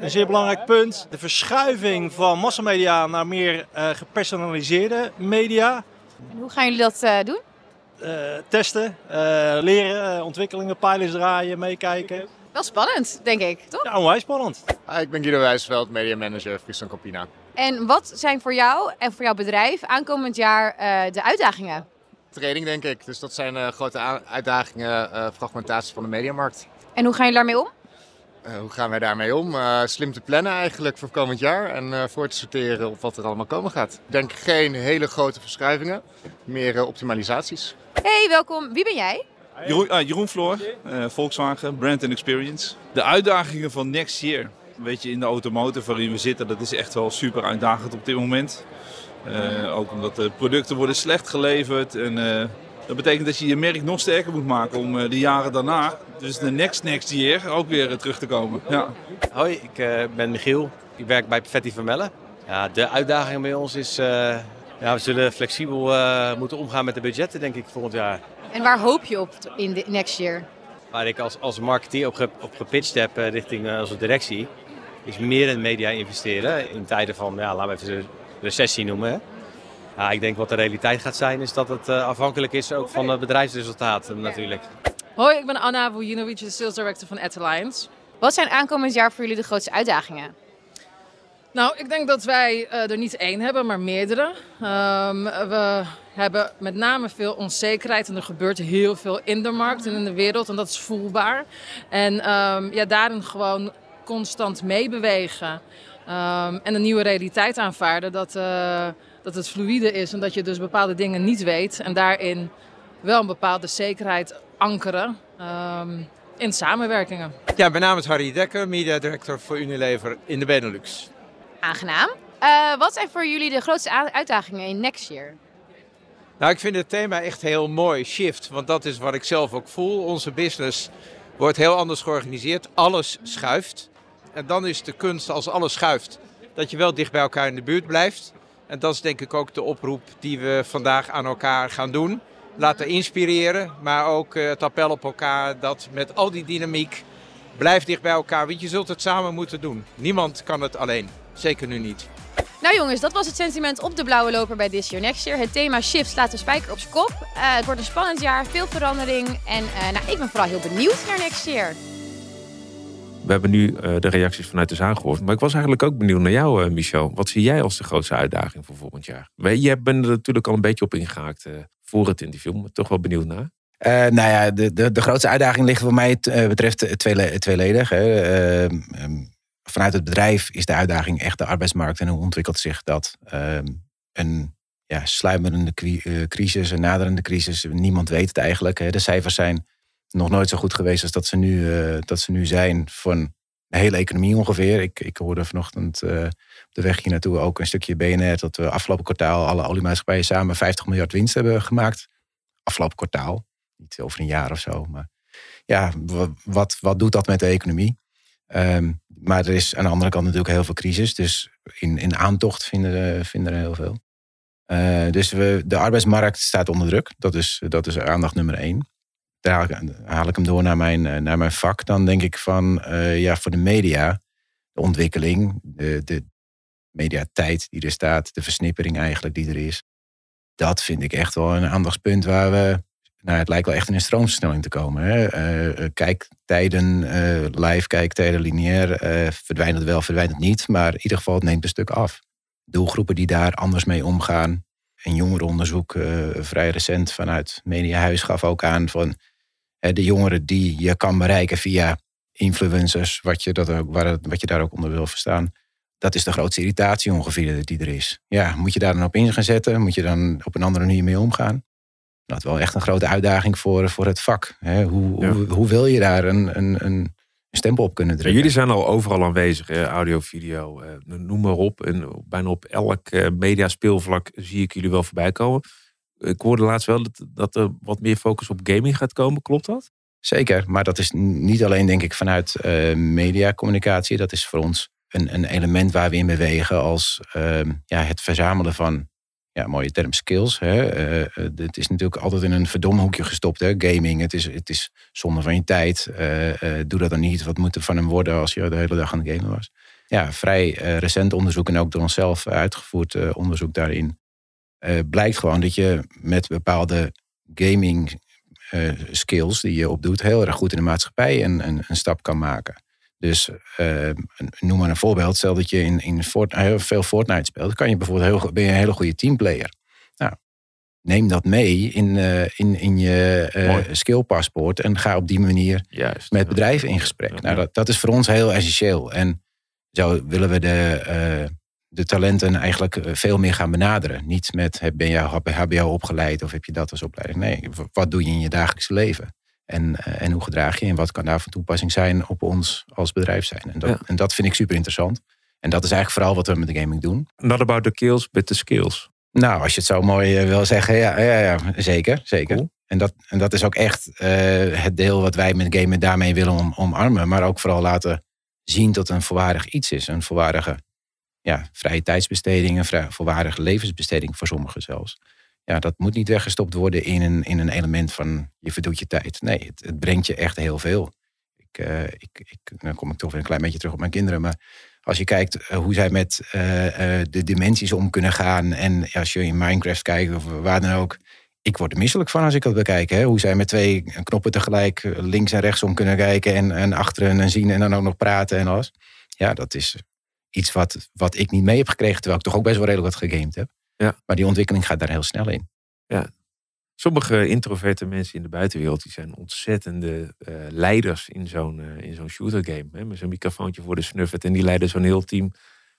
een zeer belangrijk punt. De verschuiving van massamedia naar meer gepersonaliseerde media. En hoe gaan jullie dat doen? testen, leren, ontwikkelingen, pilots draaien, meekijken. Wel spannend, denk ik, toch? Ja, onwijs spannend. Ah, ik ben Guido Wijsveld, media manager Friesland Campina. En wat zijn voor jou en voor jouw bedrijf aankomend jaar de uitdagingen? Training, denk ik. Dus dat zijn uh, grote uitdagingen, uh, fragmentatie van de mediamarkt. En hoe gaan jullie daarmee om? Uh, hoe gaan wij daarmee om? slim te plannen eigenlijk voor komend jaar en voor te sorteren op wat er allemaal komen gaat. Ik denk geen hele grote verschuivingen, meer optimalisaties. Hey, welkom. Wie ben jij? Jeroen, ah, Jeroen Floor, Volkswagen, Brand and Experience. De uitdagingen van next year. Weet je, in de automotive waarin we zitten, dat is echt wel super uitdagend op dit moment. Uh, ook omdat de producten worden slecht geleverd. En uh, dat betekent dat je je merk nog sterker moet maken om uh, de jaren daarna, dus de next next year, ook weer terug te komen. Ja. Hoi, ik ben Michiel. Ik werk bij Perfetti Vermellen. Ja, de uitdaging bij ons is, ja, we zullen flexibel moeten omgaan met de budgetten denk ik volgend jaar. En waar hoop je op in de next year? Waar ik als, als marketeer op, ge, op gepitcht heb richting onze directie, is meer in media investeren in tijden van, ja, laten we even recessie noemen. Ja, ik denk wat de realiteit gaat zijn is dat het uh, afhankelijk is ook van het bedrijfsresultaat natuurlijk. Hoi, ik ben Anna Vujinovic, de Sales Director van Ad Alliance. Wat zijn aankomend jaar voor jullie de grootste uitdagingen? Nou, ik denk dat wij uh, er niet één hebben, maar meerdere. Um, we hebben met name veel onzekerheid en er gebeurt heel veel in de markt en in de wereld en dat is voelbaar. En um, ja, daarin gewoon constant meebewegen. Um, en een nieuwe realiteit aanvaarden. Dat, uh, dat het fluïde is en dat je dus bepaalde dingen niet weet. En daarin wel een bepaalde zekerheid ankeren. Um, in samenwerkingen. Ja, mijn naam is Harry Dekker, media director voor Unilever in de Benelux. Aangenaam. Uh, wat zijn voor jullie de grootste uitdagingen in Next Year? Nou, ik vind het thema echt heel mooi, shift. Want dat is wat ik zelf ook voel. Onze business wordt heel anders georganiseerd. Alles schuift. En dan is de kunst als alles schuift, dat je wel dicht bij elkaar in de buurt blijft. En dat is denk ik ook de oproep die we vandaag aan elkaar gaan doen. Laten inspireren, maar ook eh, het appel op elkaar dat met al die dynamiek blijf dicht bij elkaar. Want je zult het samen moeten doen. Niemand kan het alleen. Zeker nu niet. Nou jongens, dat was het sentiment op de blauwe loper bij This Year Next Year. Het thema shift slaat de spijker op zijn kop. Uh, het wordt een spannend jaar, veel verandering. En uh, nou, ik ben vooral heel benieuwd naar Next Year. We hebben nu uh, de reacties vanuit de zaal gehoord. Maar ik was eigenlijk ook benieuwd naar jou, Michel. Wat zie jij als de grootste uitdaging voor volgend jaar? Je bent er natuurlijk al een beetje op ingehaakt voor het interview. Maar toch wel benieuwd naar. Uh, nou ja, de, de, de grootste uitdaging ligt voor mij betreft tweele, tweeledig. Hè. Um, vanuit het bedrijf is de uitdaging echt de arbeidsmarkt. En hoe ontwikkelt zich dat? Ehm, een ja, sluimerende eh, crisis, een naderende crisis. Niemand weet het eigenlijk. Hè. De cijfers zijn nog nooit zo goed geweest als dat ze nu, uh, dat ze nu zijn. Van de hele economie ongeveer. Ik, ik hoorde vanochtend uh, op de weg hier naartoe ook een stukje BNR... dat we afgelopen kwartaal alle oliemaatschappijen samen 50 miljard winst hebben gemaakt. Afgelopen kwartaal. Niet over een jaar of zo. Maar ja, wat, wat doet dat met de economie? Um, maar er is aan de andere kant natuurlijk heel veel crisis. Dus in, in aantocht vinden, vinden er heel veel. Dus we, de arbeidsmarkt staat onder druk. Dat is, dat is aandacht nummer één. Daar haal ik hem door naar mijn, eh, naar mijn vak. Dan denk ik van, uh, ja, voor de media, de ontwikkeling, de, de mediatijd die er staat, de versnippering eigenlijk die er is. Dat vind ik echt wel een aandachtspunt waar we nou, het lijkt wel echt in een stroomversnelling te komen. Hè? Uh, kijktijden, uh, live kijktijden, lineair, verdwijnt het wel, verdwijnt het niet. Maar in ieder geval, het neemt een stuk af. Doelgroepen die daar anders mee omgaan. Een jongerenonderzoek, vrij recent vanuit Mediahuis, gaf ook aan van de jongeren die je kan bereiken via influencers, wat je, dat, wat je daar ook onder wil verstaan. Dat is de grootste irritatie ongeveer die er is. Ja, moet je daar dan op in gaan zetten? Moet je dan op een andere manier mee omgaan? dat wel echt een grote uitdaging voor, voor het vak. Hè? Hoe, hoe, hoe, wil je daar een, een, een stempel op kunnen drukken? jullie zijn al overal aanwezig, hè? audio, video, eh, noem maar op. En bijna op elk eh, mediaspeelvlak zie ik jullie wel voorbij komen. Ik hoorde laatst wel dat, dat er wat meer focus op gaming gaat komen. Klopt dat? Zeker, maar dat is niet alleen denk ik vanuit uh, mediacommunicatie. Dat is voor ons een, een element waar we in bewegen als uh, ja, het verzamelen van ja, mooie term skills. Hè. Het is natuurlijk altijd in een verdomhoekje gestopt. Hè. Gaming, het is, het is zonde van je tijd. Doe dat dan niet. Wat moet er van hem worden als je de hele dag aan het gamen was? Ja, vrij recent onderzoek en ook door onszelf uitgevoerd onderzoek daarin. Blijkt gewoon dat je met bepaalde gaming skills die je opdoet... heel erg goed in de maatschappij een, een, een stap kan maken. Dus uh, noem maar een voorbeeld. Stel dat je in, in Fortnite, veel Fortnite speelt. Dan kan je bijvoorbeeld heel, ben je een hele goede teamplayer. Nou, neem dat mee in, uh, in, in je uh, skillpaspoort. En ga op die manier Juist, met bedrijven in gesprek. Nou, dat, dat is voor ons heel essentieel. En zo willen we de, de talenten eigenlijk veel meer gaan benaderen. Niet met ben je HBO opgeleid of heb je dat als opleiding. Nee, wat doe je in je dagelijkse leven? En, eh, en hoe gedraag je en wat kan daar van toepassing zijn op ons als bedrijf zijn. En dat, en dat vind ik super interessant. En dat is eigenlijk vooral wat we met de gaming doen. Not about the kills, but the skills. Nou, als je het zo mooi eh, wil zeggen, ja, ja, ja zeker. zeker. En, dat, en dat is ook echt uh, het deel wat wij met gamen daarmee willen om, omarmen. Maar ook vooral laten zien dat een volwaardig iets is. Een volwaardige ja, vrije tijdsbesteding, een vrij, levensbesteding voor sommigen zelfs ja, dat moet niet weggestopt worden in een, in een element van je verdoet je tijd. Nee, het, het brengt je echt heel veel. Ik, uh, ik, ik, dan kom ik toch weer een klein beetje terug op mijn kinderen. Maar als je kijkt uh, hoe zij met uh, de dimensies om kunnen gaan. En als je in Minecraft kijkt of waar dan ook. Ik word er misselijk van als ik dat bekijk. Hè? Hoe zij met twee knoppen tegelijk links en rechts om kunnen kijken. En, en achteren en zien en dan ook nog praten en alles. Ja, dat is iets wat, wat ik niet mee heb gekregen. Terwijl ik toch ook best wel redelijk wat gegamed heb. Ja. Maar die ontwikkeling gaat daar heel snel in. Ja. Sommige introverte mensen in de buitenwereld die zijn ontzettende uh, leiders in zo'n uh, in zo'n shooter game. Hè, met zo'n microfoontje voor de snuffet. En die leiden zo'n heel team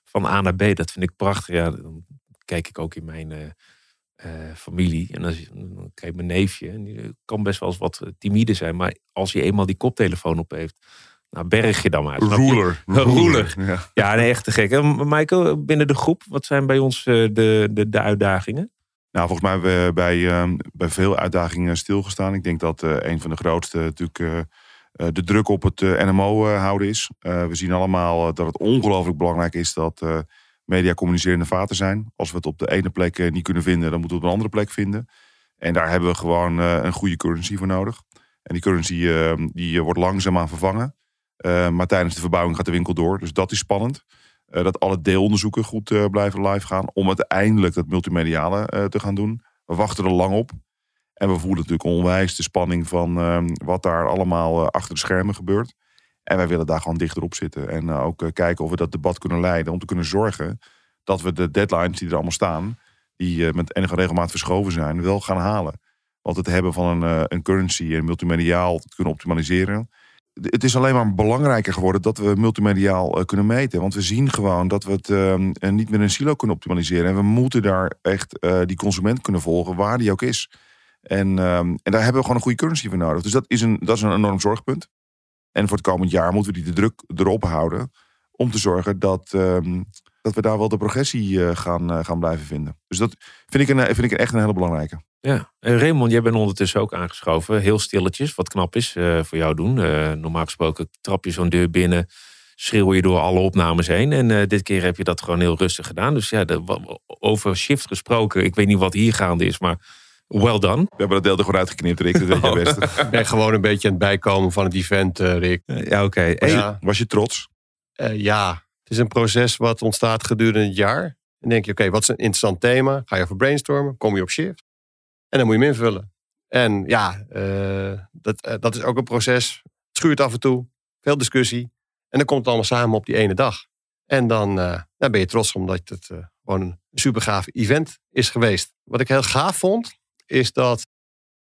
van A naar B. Dat vind ik prachtig. Ja, dan kijk ik ook in mijn uh, eh, familie. En dan, dan kijk mijn neefje. En die kan best wel eens wat timide zijn. Maar als hij eenmaal die koptelefoon op heeft. Nou, berg je dan maar. Een ruler. Ja. Ja, nee, echt te gek. En Michael, binnen de groep, wat zijn bij ons eh, de, de, de uitdagingen? Nou, volgens mij hebben we bij, ehm, bij veel uitdagingen stilgestaan. Ik denk dat eh, een van de grootste natuurlijk eh, de druk op het NMO houden is. We zien allemaal dat het ongelooflijk belangrijk is dat media communicerende vaten zijn. Als we het op de ene plek niet kunnen vinden, dan moeten we het op een andere plek vinden. En daar hebben we gewoon een goede currency voor nodig. En die currency eh, die wordt langzaamaan vervangen. Eh, maar tijdens de verbouwing gaat de winkel door. Dus dat is spannend. Eh, dat alle deelonderzoeken goed eh, blijven live gaan. Om uiteindelijk dat multimediale te gaan doen. We wachten er lang op. En we voelen natuurlijk onwijs de spanning van eh, wat daar allemaal achter de schermen gebeurt. En wij willen daar gewoon dichterop zitten. En ook kijken of we dat debat kunnen leiden. Om te kunnen zorgen dat we de deadlines die er allemaal staan. Die met enige regelmaat verschoven zijn, wel gaan halen. Want het hebben van een, een currency en multimediaal kunnen optimaliseren. Het is alleen maar belangrijker geworden dat we multimediaal eh, kunnen meten. Want we zien gewoon dat we het eh, niet met een silo kunnen optimaliseren. En we moeten daar echt eh, die consument kunnen volgen, waar die ook is. En, ehm, en daar hebben we gewoon een goede currency voor nodig. Dus dat is een, dat is een enorm zorgpunt. En voor het komend jaar moeten we die de druk erop houden. Om te zorgen dat, ehm, dat we daar wel de progressie gaan, gaan blijven vinden. Dus dat vind ik, een, vind ik echt een hele belangrijke. Ja, en Raymond, jij bent ondertussen ook aangeschoven. Heel stilletjes, wat knap is eh, voor jou doen. Eh, normaal gesproken trap je zo'n deur binnen, schreeuw je door alle opnames heen. En eh, dit keer heb je dat gewoon heel rustig gedaan. Dus ja, de, over shift gesproken, ik weet niet wat hier gaande is, maar well done. We hebben dat deel er gewoon uitgeknipt, Rick. Dat weet jij best. Ik ben gewoon een beetje aan het bijkomen van het event, eh, Rick. Ja, oké. Was, Ja. je, was je trots? Eh, ja, het is een proces wat ontstaat gedurende het jaar. Dan denk je, oké, wat is een interessant thema? Ga je over brainstormen? Kom je op shift? En dan moet je hem invullen. En ja, eh, dat, eh, dat is ook een proces. Het schuurt af en toe. Veel discussie. En dan komt het allemaal samen op die ene dag. En dan, eh, dan ben je trots omdat het gewoon een super gaaf event is geweest. Wat ik heel gaaf vond, is dat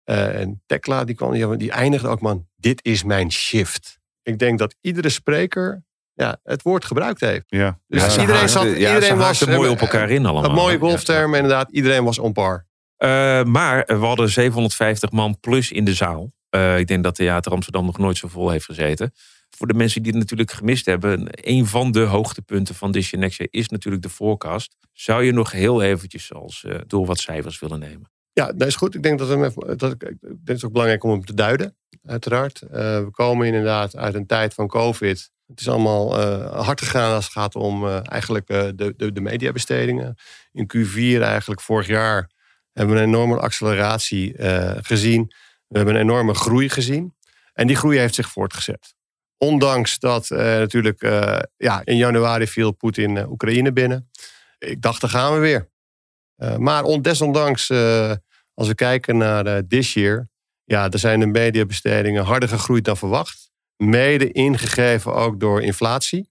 en Tekla, die, kwam, die, eindigde ook, man, dit is mijn shift. Ik denk dat iedere spreker ja, het woord gebruikt heeft. Ja. Dus Ja, iedereen, zat, ja, iedereen was mooi op elkaar in allemaal. Een mooie golfterm, inderdaad. Iedereen was on par. Eh, maar we hadden 750 man plus in de zaal. Eh, ik denk dat Theater Amsterdam nog nooit zo vol heeft gezeten. Voor de mensen die het natuurlijk gemist hebben, een van de hoogtepunten van This Next Year is natuurlijk de forecast. Zou je nog heel eventjes als eh, door wat cijfers willen nemen? Ja, dat is goed. Ik denk dat, we dat, het is ook belangrijk om hem te duiden, uiteraard. We komen inderdaad uit een tijd van COVID. Het is allemaal eh, hard gegaan als het gaat om eigenlijk de, de, de mediabestedingen. In Q4 eigenlijk vorig jaar hebben een enorme acceleratie eh, gezien. We hebben een enorme groei gezien. En die groei heeft zich voortgezet. Ondanks dat eh, natuurlijk eh, ja, in januari viel Poetin Oekraïne binnen. Ik dacht, daar gaan we weer. Maar on, desondanks, als we kijken naar this year, ja, er zijn de mediabestedingen harder gegroeid dan verwacht. Mede ingegeven ook door inflatie.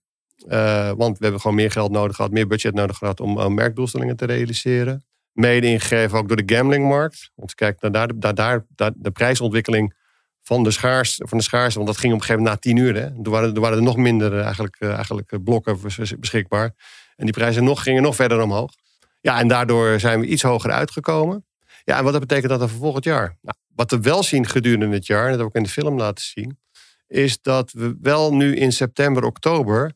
Want we hebben gewoon meer geld nodig gehad, meer budget nodig gehad om merkdoelstellingen te realiseren. Mede ingegeven ook door de gamblingmarkt. Want kijkt naar daar, daar, daar, daar, de prijsontwikkeling van de, schaars, van de schaarste, want dat ging op een gegeven moment na tien uur. Hè. Er waren er nog minder eh, eigenlijk, eh, eigenlijk eh, blokken bes- beschikbaar. En die prijzen nog, gingen nog verder omhoog. Ja, en daardoor zijn we iets hoger uitgekomen. Ja, en wat dat betekent dat dan voor volgend jaar? Nou, wat we wel zien gedurende het jaar, en dat heb ik in de film laten zien, is dat we wel nu in september, oktober,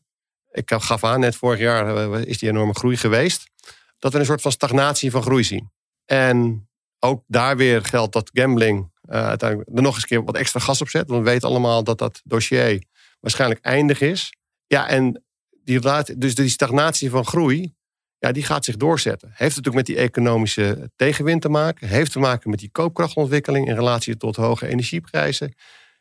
ik gaf aan, net vorig jaar is die enorme groei geweest, dat we een soort van stagnatie van groei zien. En ook daar weer geldt dat gambling eh, uiteindelijk er nog eens een keer wat extra gas op zet. Want we weten allemaal dat dat dossier waarschijnlijk eindig is. Ja, en die, dus die stagnatie van groei, ja, die gaat zich doorzetten. Heeft natuurlijk met die economische tegenwind te maken. Heeft te maken met die koopkrachtontwikkeling in relatie tot hoge energieprijzen.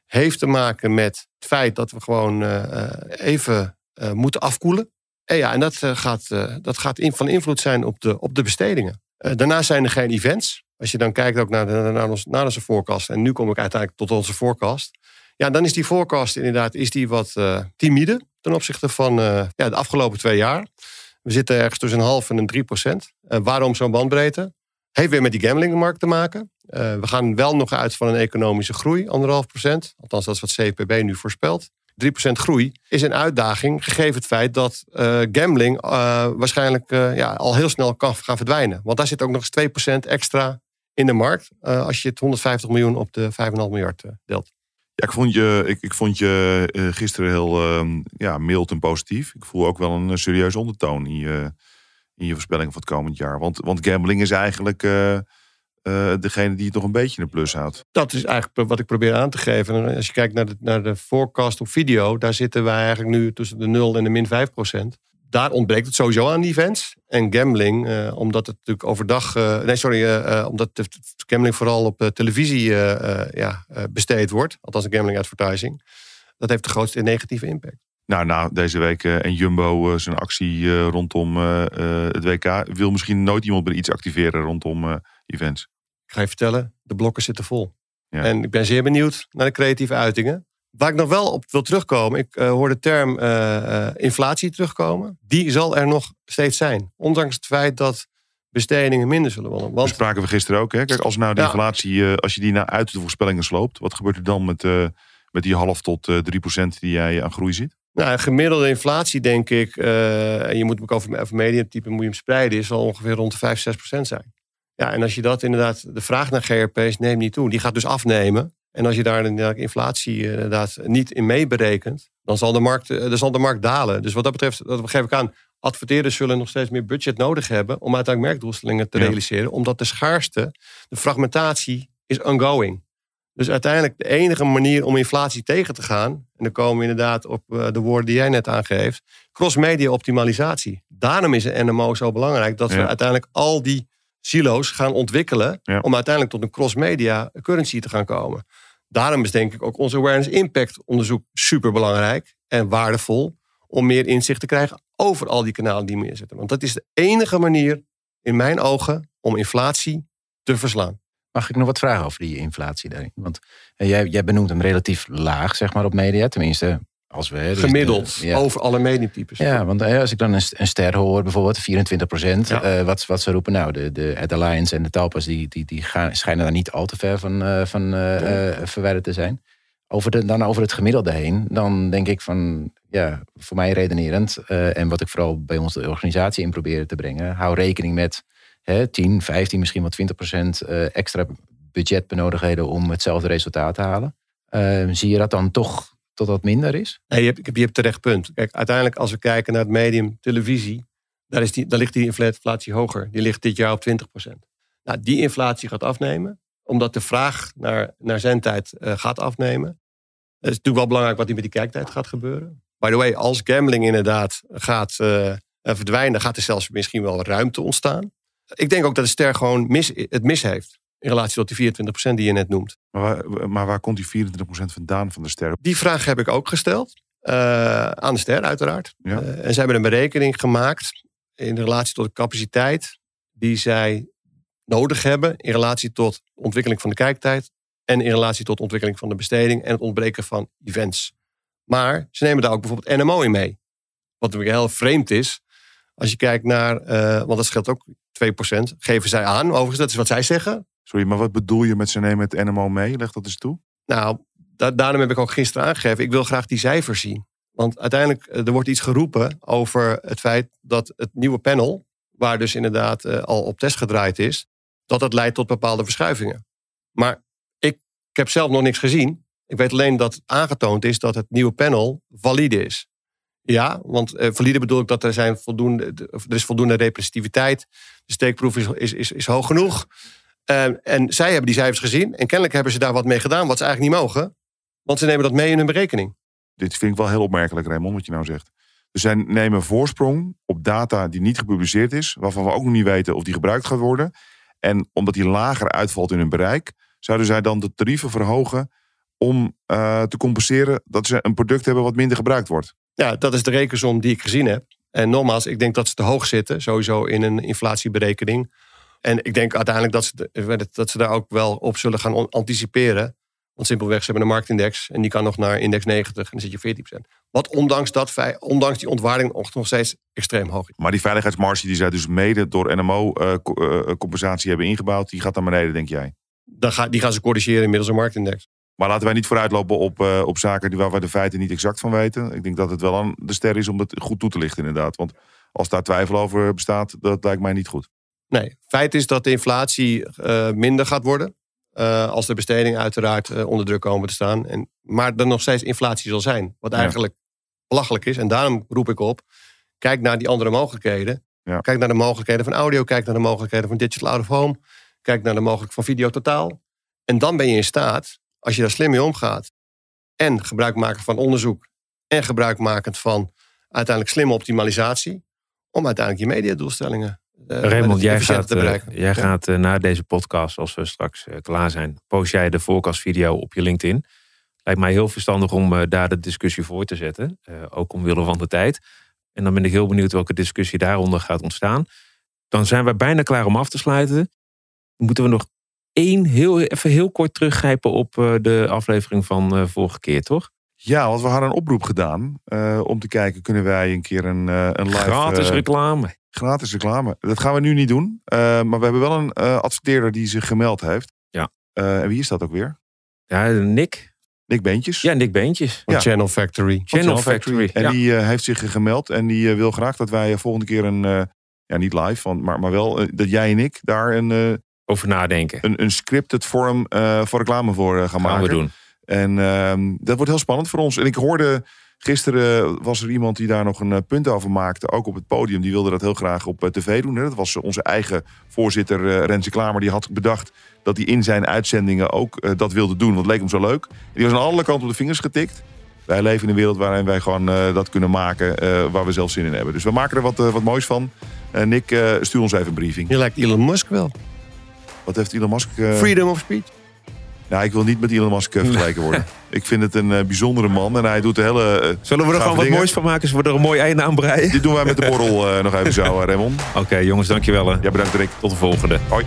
Heeft te maken met het feit dat we gewoon eh, eh, even moeten afkoelen. En ja, en dat eh, gaat, eh, dat gaat van invloed zijn op de, op de bestedingen. Eh, daarnaast zijn er geen events. Als je dan kijkt ook naar, de, naar, ons, naar onze forecast. En nu kom ik uiteindelijk tot onze forecast. Ja, dan is die forecast inderdaad is die wat eh, timide ten opzichte van eh, ja, de afgelopen twee jaar. We zitten ergens tussen een half en een 3 procent. Eh, waarom zo'n bandbreedte? Heeft weer met die gamblingmarkt te maken. Eh, we gaan wel nog uit van een economische groei, anderhalf procent. Althans, dat is wat CPB nu voorspelt. 3% groei is een uitdaging, gegeven het feit dat uh, gambling uh, waarschijnlijk uh, ja, al heel snel kan gaan verdwijnen. Want daar zit ook nog eens 2% extra in de markt als je het 150 miljoen op de 5,5 miljard deelt. Ja, ik vond je, ik, ik vond je gisteren heel uh, ja, mild en positief. Ik voel ook wel een serieuze ondertoon in je, in je voorspelling van het komend jaar. Want, want gambling is eigenlijk uh, degene die het nog een beetje de plus houdt. Dat is eigenlijk wat ik probeer aan te geven. Als je kijkt naar de, naar de forecast op video, daar zitten wij eigenlijk nu tussen de 0 en de min 5 procent. Daar ontbreekt het sowieso aan events. En gambling, uh, omdat het natuurlijk overdag. Uh, nee, sorry, omdat de gambling vooral op televisie ja, besteed wordt. Althans, de gambling advertising. Dat heeft de grootste negatieve impact. Nou, nou deze week en Jumbo zijn actie rondom het WK. Wil misschien nooit iemand meer iets activeren rondom events? Ik ga je vertellen, de blokken zitten vol. Ja. En ik ben zeer benieuwd naar de creatieve uitingen. Waar ik nog wel op wil terugkomen, ik uh, hoor de term uh, inflatie terugkomen. Die zal er nog steeds zijn. Ondanks het feit dat bestedingen minder zullen worden. Want... Dat spraken we gisteren ook. Hè? Kijk, als nou de inflatie, als je die naar uit de voorspellingen sloopt, wat gebeurt er dan met, met die half tot 3 procent die jij aan groei ziet? Nou, gemiddelde inflatie denk ik, en je moet ook over, over mediatype moet je hem spreiden, is al ongeveer rond de 5, 6 procent zijn. Ja, en als je dat inderdaad, de vraag naar GRP's neemt niet toe. Die gaat dus afnemen. En als je daar inderdaad inflatie inderdaad niet in meeberekent, dan zal de markt, eh, dan zal de markt dalen. Dus wat dat betreft, dat geef ik aan, adverteerders zullen nog steeds meer budget nodig hebben om uiteindelijk merkdoelstellingen te realiseren. Omdat de schaarste, de fragmentatie is ongoing. Dus uiteindelijk de enige manier om inflatie tegen te gaan, en dan komen we inderdaad op eh, de woorden die jij net aangeeft, cross-media optimalisatie. Daarom is een NMO zo belangrijk dat we uiteindelijk al die silo's gaan ontwikkelen. Om uiteindelijk tot een cross-media currency te gaan komen. Daarom is denk ik ook onze awareness impact onderzoek super belangrijk en waardevol. Om meer inzicht te krijgen over al die kanalen die meer zitten. Want dat is de enige manier, in mijn ogen, om inflatie te verslaan. Mag ik nog wat vragen over die inflatie daarin? Want eh, jij, jij benoemt hem relatief laag, zeg maar, op media. Tenminste, als we, dus Gemiddeld, over alle mediatypes. Ja, want eh, als ik dan een, een ster hoor, bijvoorbeeld 24 procent. Eh, wat, wat ze roepen, nou, de, de Ad Alliance en de Talpas... die, die, die gaan, schijnen daar niet al te ver van, uh, van verwijderd te zijn. Over de, dan over het gemiddelde heen, dan denk ik van... ja, voor mij redenerend... en wat ik vooral bij ons de organisatie in probeer te brengen... hou rekening met hè, 10, 15, misschien wel 20 procent... extra budgetbenodigdheden om hetzelfde resultaat te halen. zie je dat dan toch tot dat minder is? Je hebt, terecht punt. Kijk, uiteindelijk als we kijken naar het medium televisie, daar, is die, daar ligt die inflatie hoger. Die ligt dit jaar op 20% Nou, die inflatie gaat afnemen, omdat de vraag naar, naar zendtijd uh, gaat afnemen. Het is natuurlijk wel belangrijk wat die met die kijktijd gaat gebeuren. By the way, als gambling inderdaad gaat uh, verdwijnen, gaat er zelfs misschien wel ruimte ontstaan. Ik denk ook dat de ster gewoon mis, het mis heeft. In relatie tot die 24% die je net noemt. Maar waar, maar waar komt die 24% vandaan van de ster? Die vraag heb ik ook gesteld. Uh, aan de ster, uiteraard. Ja. Uh, en ze hebben een berekening gemaakt in relatie tot de capaciteit die zij nodig hebben in relatie tot de ontwikkeling van de kijktijd en in relatie tot de ontwikkeling van de besteding en het ontbreken van events. Maar ze nemen daar ook bijvoorbeeld NMO in mee. Wat natuurlijk heel vreemd is als je kijkt naar, uh, want dat scheelt ook 2%, geven zij aan. Overigens, dat is wat zij zeggen. Sorry, maar wat bedoel je met ze nemen het NMO mee? Leg dat eens toe. Nou, daarom heb ik ook gisteren aangegeven. Ik wil graag die cijfers zien. Want uiteindelijk, eh, er wordt iets geroepen over het feit dat het nieuwe panel, waar dus inderdaad uh, al op test gedraaid is, dat dat leidt tot bepaalde verschuivingen. Maar ik, heb zelf nog niks gezien. Ik weet alleen dat aangetoond is dat het nieuwe panel valide is. Ja, want uh, valide bedoel ik dat er, zijn voldoende, er is voldoende representativiteit. De steekproef is, is, is hoog genoeg. Uh, en zij hebben die cijfers gezien. En kennelijk hebben ze daar wat mee gedaan wat ze eigenlijk niet mogen. Want ze nemen dat mee in hun berekening. Dit vind ik wel heel opmerkelijk, Raymond, wat je nou zegt. Dus zij nemen voorsprong op data die niet gepubliceerd is. Waarvan we ook nog niet weten of die gebruikt gaat worden. En omdat die lager uitvalt in hun bereik. Zouden zij dan de tarieven verhogen om uh, te compenseren dat ze een product hebben wat minder gebruikt wordt? Ja, dat is de rekensom die ik gezien heb. En nogmaals, ik denk dat ze te hoog zitten, sowieso in een inflatieberekening. En ik denk uiteindelijk dat ze, dat ze daar ook wel op zullen gaan anticiperen. Want simpelweg, ze hebben een marktindex en die kan nog naar index 90 en dan zit je 14%. Wat ondanks, dat, ondanks die ontwaarding nog steeds extreem hoog is. Maar die veiligheidsmarge die zij dus mede door NMO-compensatie eh, uh, hebben ingebouwd, die gaat naar beneden, denk jij? Dan ga, die gaan ze corrigeren inmiddels een marktindex. Maar laten wij niet vooruitlopen op, uh, op zaken die waar we de feiten niet exact van weten. Ik denk dat het wel aan de ster is om dat goed toe te lichten, inderdaad. Want als daar twijfel over bestaat, dat lijkt mij niet goed. Nee, feit is dat de inflatie uh, minder gaat worden. Uh, als de bestedingen uiteraard onder druk komen te staan. En, maar er nog steeds inflatie zal zijn. Wat eigenlijk belachelijk is. En daarom roep ik op, kijk naar die andere mogelijkheden. Ja. Kijk naar de mogelijkheden van audio. Kijk naar de mogelijkheden van digital out of home. Kijk naar de mogelijkheden van video totaal. En dan ben je in staat, als je daar slim mee omgaat. En gebruik maken van onderzoek. En gebruik makend van uiteindelijk slimme optimalisatie. Om uiteindelijk je mediadoelstellingen uh, Raymond, jij gaat, uh, jij gaat uh, na deze podcast, als we straks klaar zijn, post jij de voorkastvideo op je LinkedIn. Lijkt mij heel verstandig om daar de discussie voor te zetten. ook omwille van de tijd. En dan ben ik heel benieuwd welke discussie daaronder gaat ontstaan. Dan zijn we bijna klaar om af te sluiten. Moeten we nog één heel, even heel kort teruggrijpen op de aflevering van vorige keer, toch? Ja, want we hadden een oproep gedaan uh, om te kijken, kunnen wij een keer een, een live... Gratis reclame. Gratis reclame. Dat gaan we nu niet doen. maar we hebben wel een adverteerder die zich gemeld heeft. Ja. en wie is dat ook weer? Ja, Nick. Nick Beentjes. Ja, Nick Beentjes. Van Channel Factory. Channel, Factory. En die heeft zich gemeld en die wil graag dat wij volgende keer een... ja, niet live, van, maar, maar wel dat jij en ik daar een over nadenken. Een, een scripted vorm uh, voor reclame voor uh, gaan, gaan maken. we doen. En uh, dat wordt heel spannend voor ons. En ik hoorde gisteren was er iemand die daar nog een uh, punt over maakte, ook op het podium. Die wilde dat heel graag op tv doen. Hè. Dat was onze eigen voorzitter Renze Klamer. Die had bedacht dat hij in zijn uitzendingen ook dat wilde doen. Want het leek hem zo leuk. Die was aan alle kanten op de vingers getikt. Wij leven in een wereld waarin wij gewoon dat kunnen maken waar we zelf zin in hebben. Dus we maken er wat, wat moois van. Nick, stuur ons even een briefing. Je lijkt Elon Musk wel. Wat heeft Elon Musk... Uh... Freedom of speech? Ja, ik wil niet met Elon Musk uh, vergeleken worden. ik vind het een uh, bijzondere man en hij doet de hele. Zullen we er gewoon wat moois van maken? Zullen we er een mooi einde aan breien? Dit doen wij met de borrel nog even zo, Raymond. Oké, okay, jongens, dankjewel. Ja, bedankt, Rick. Tot de volgende. Hoi.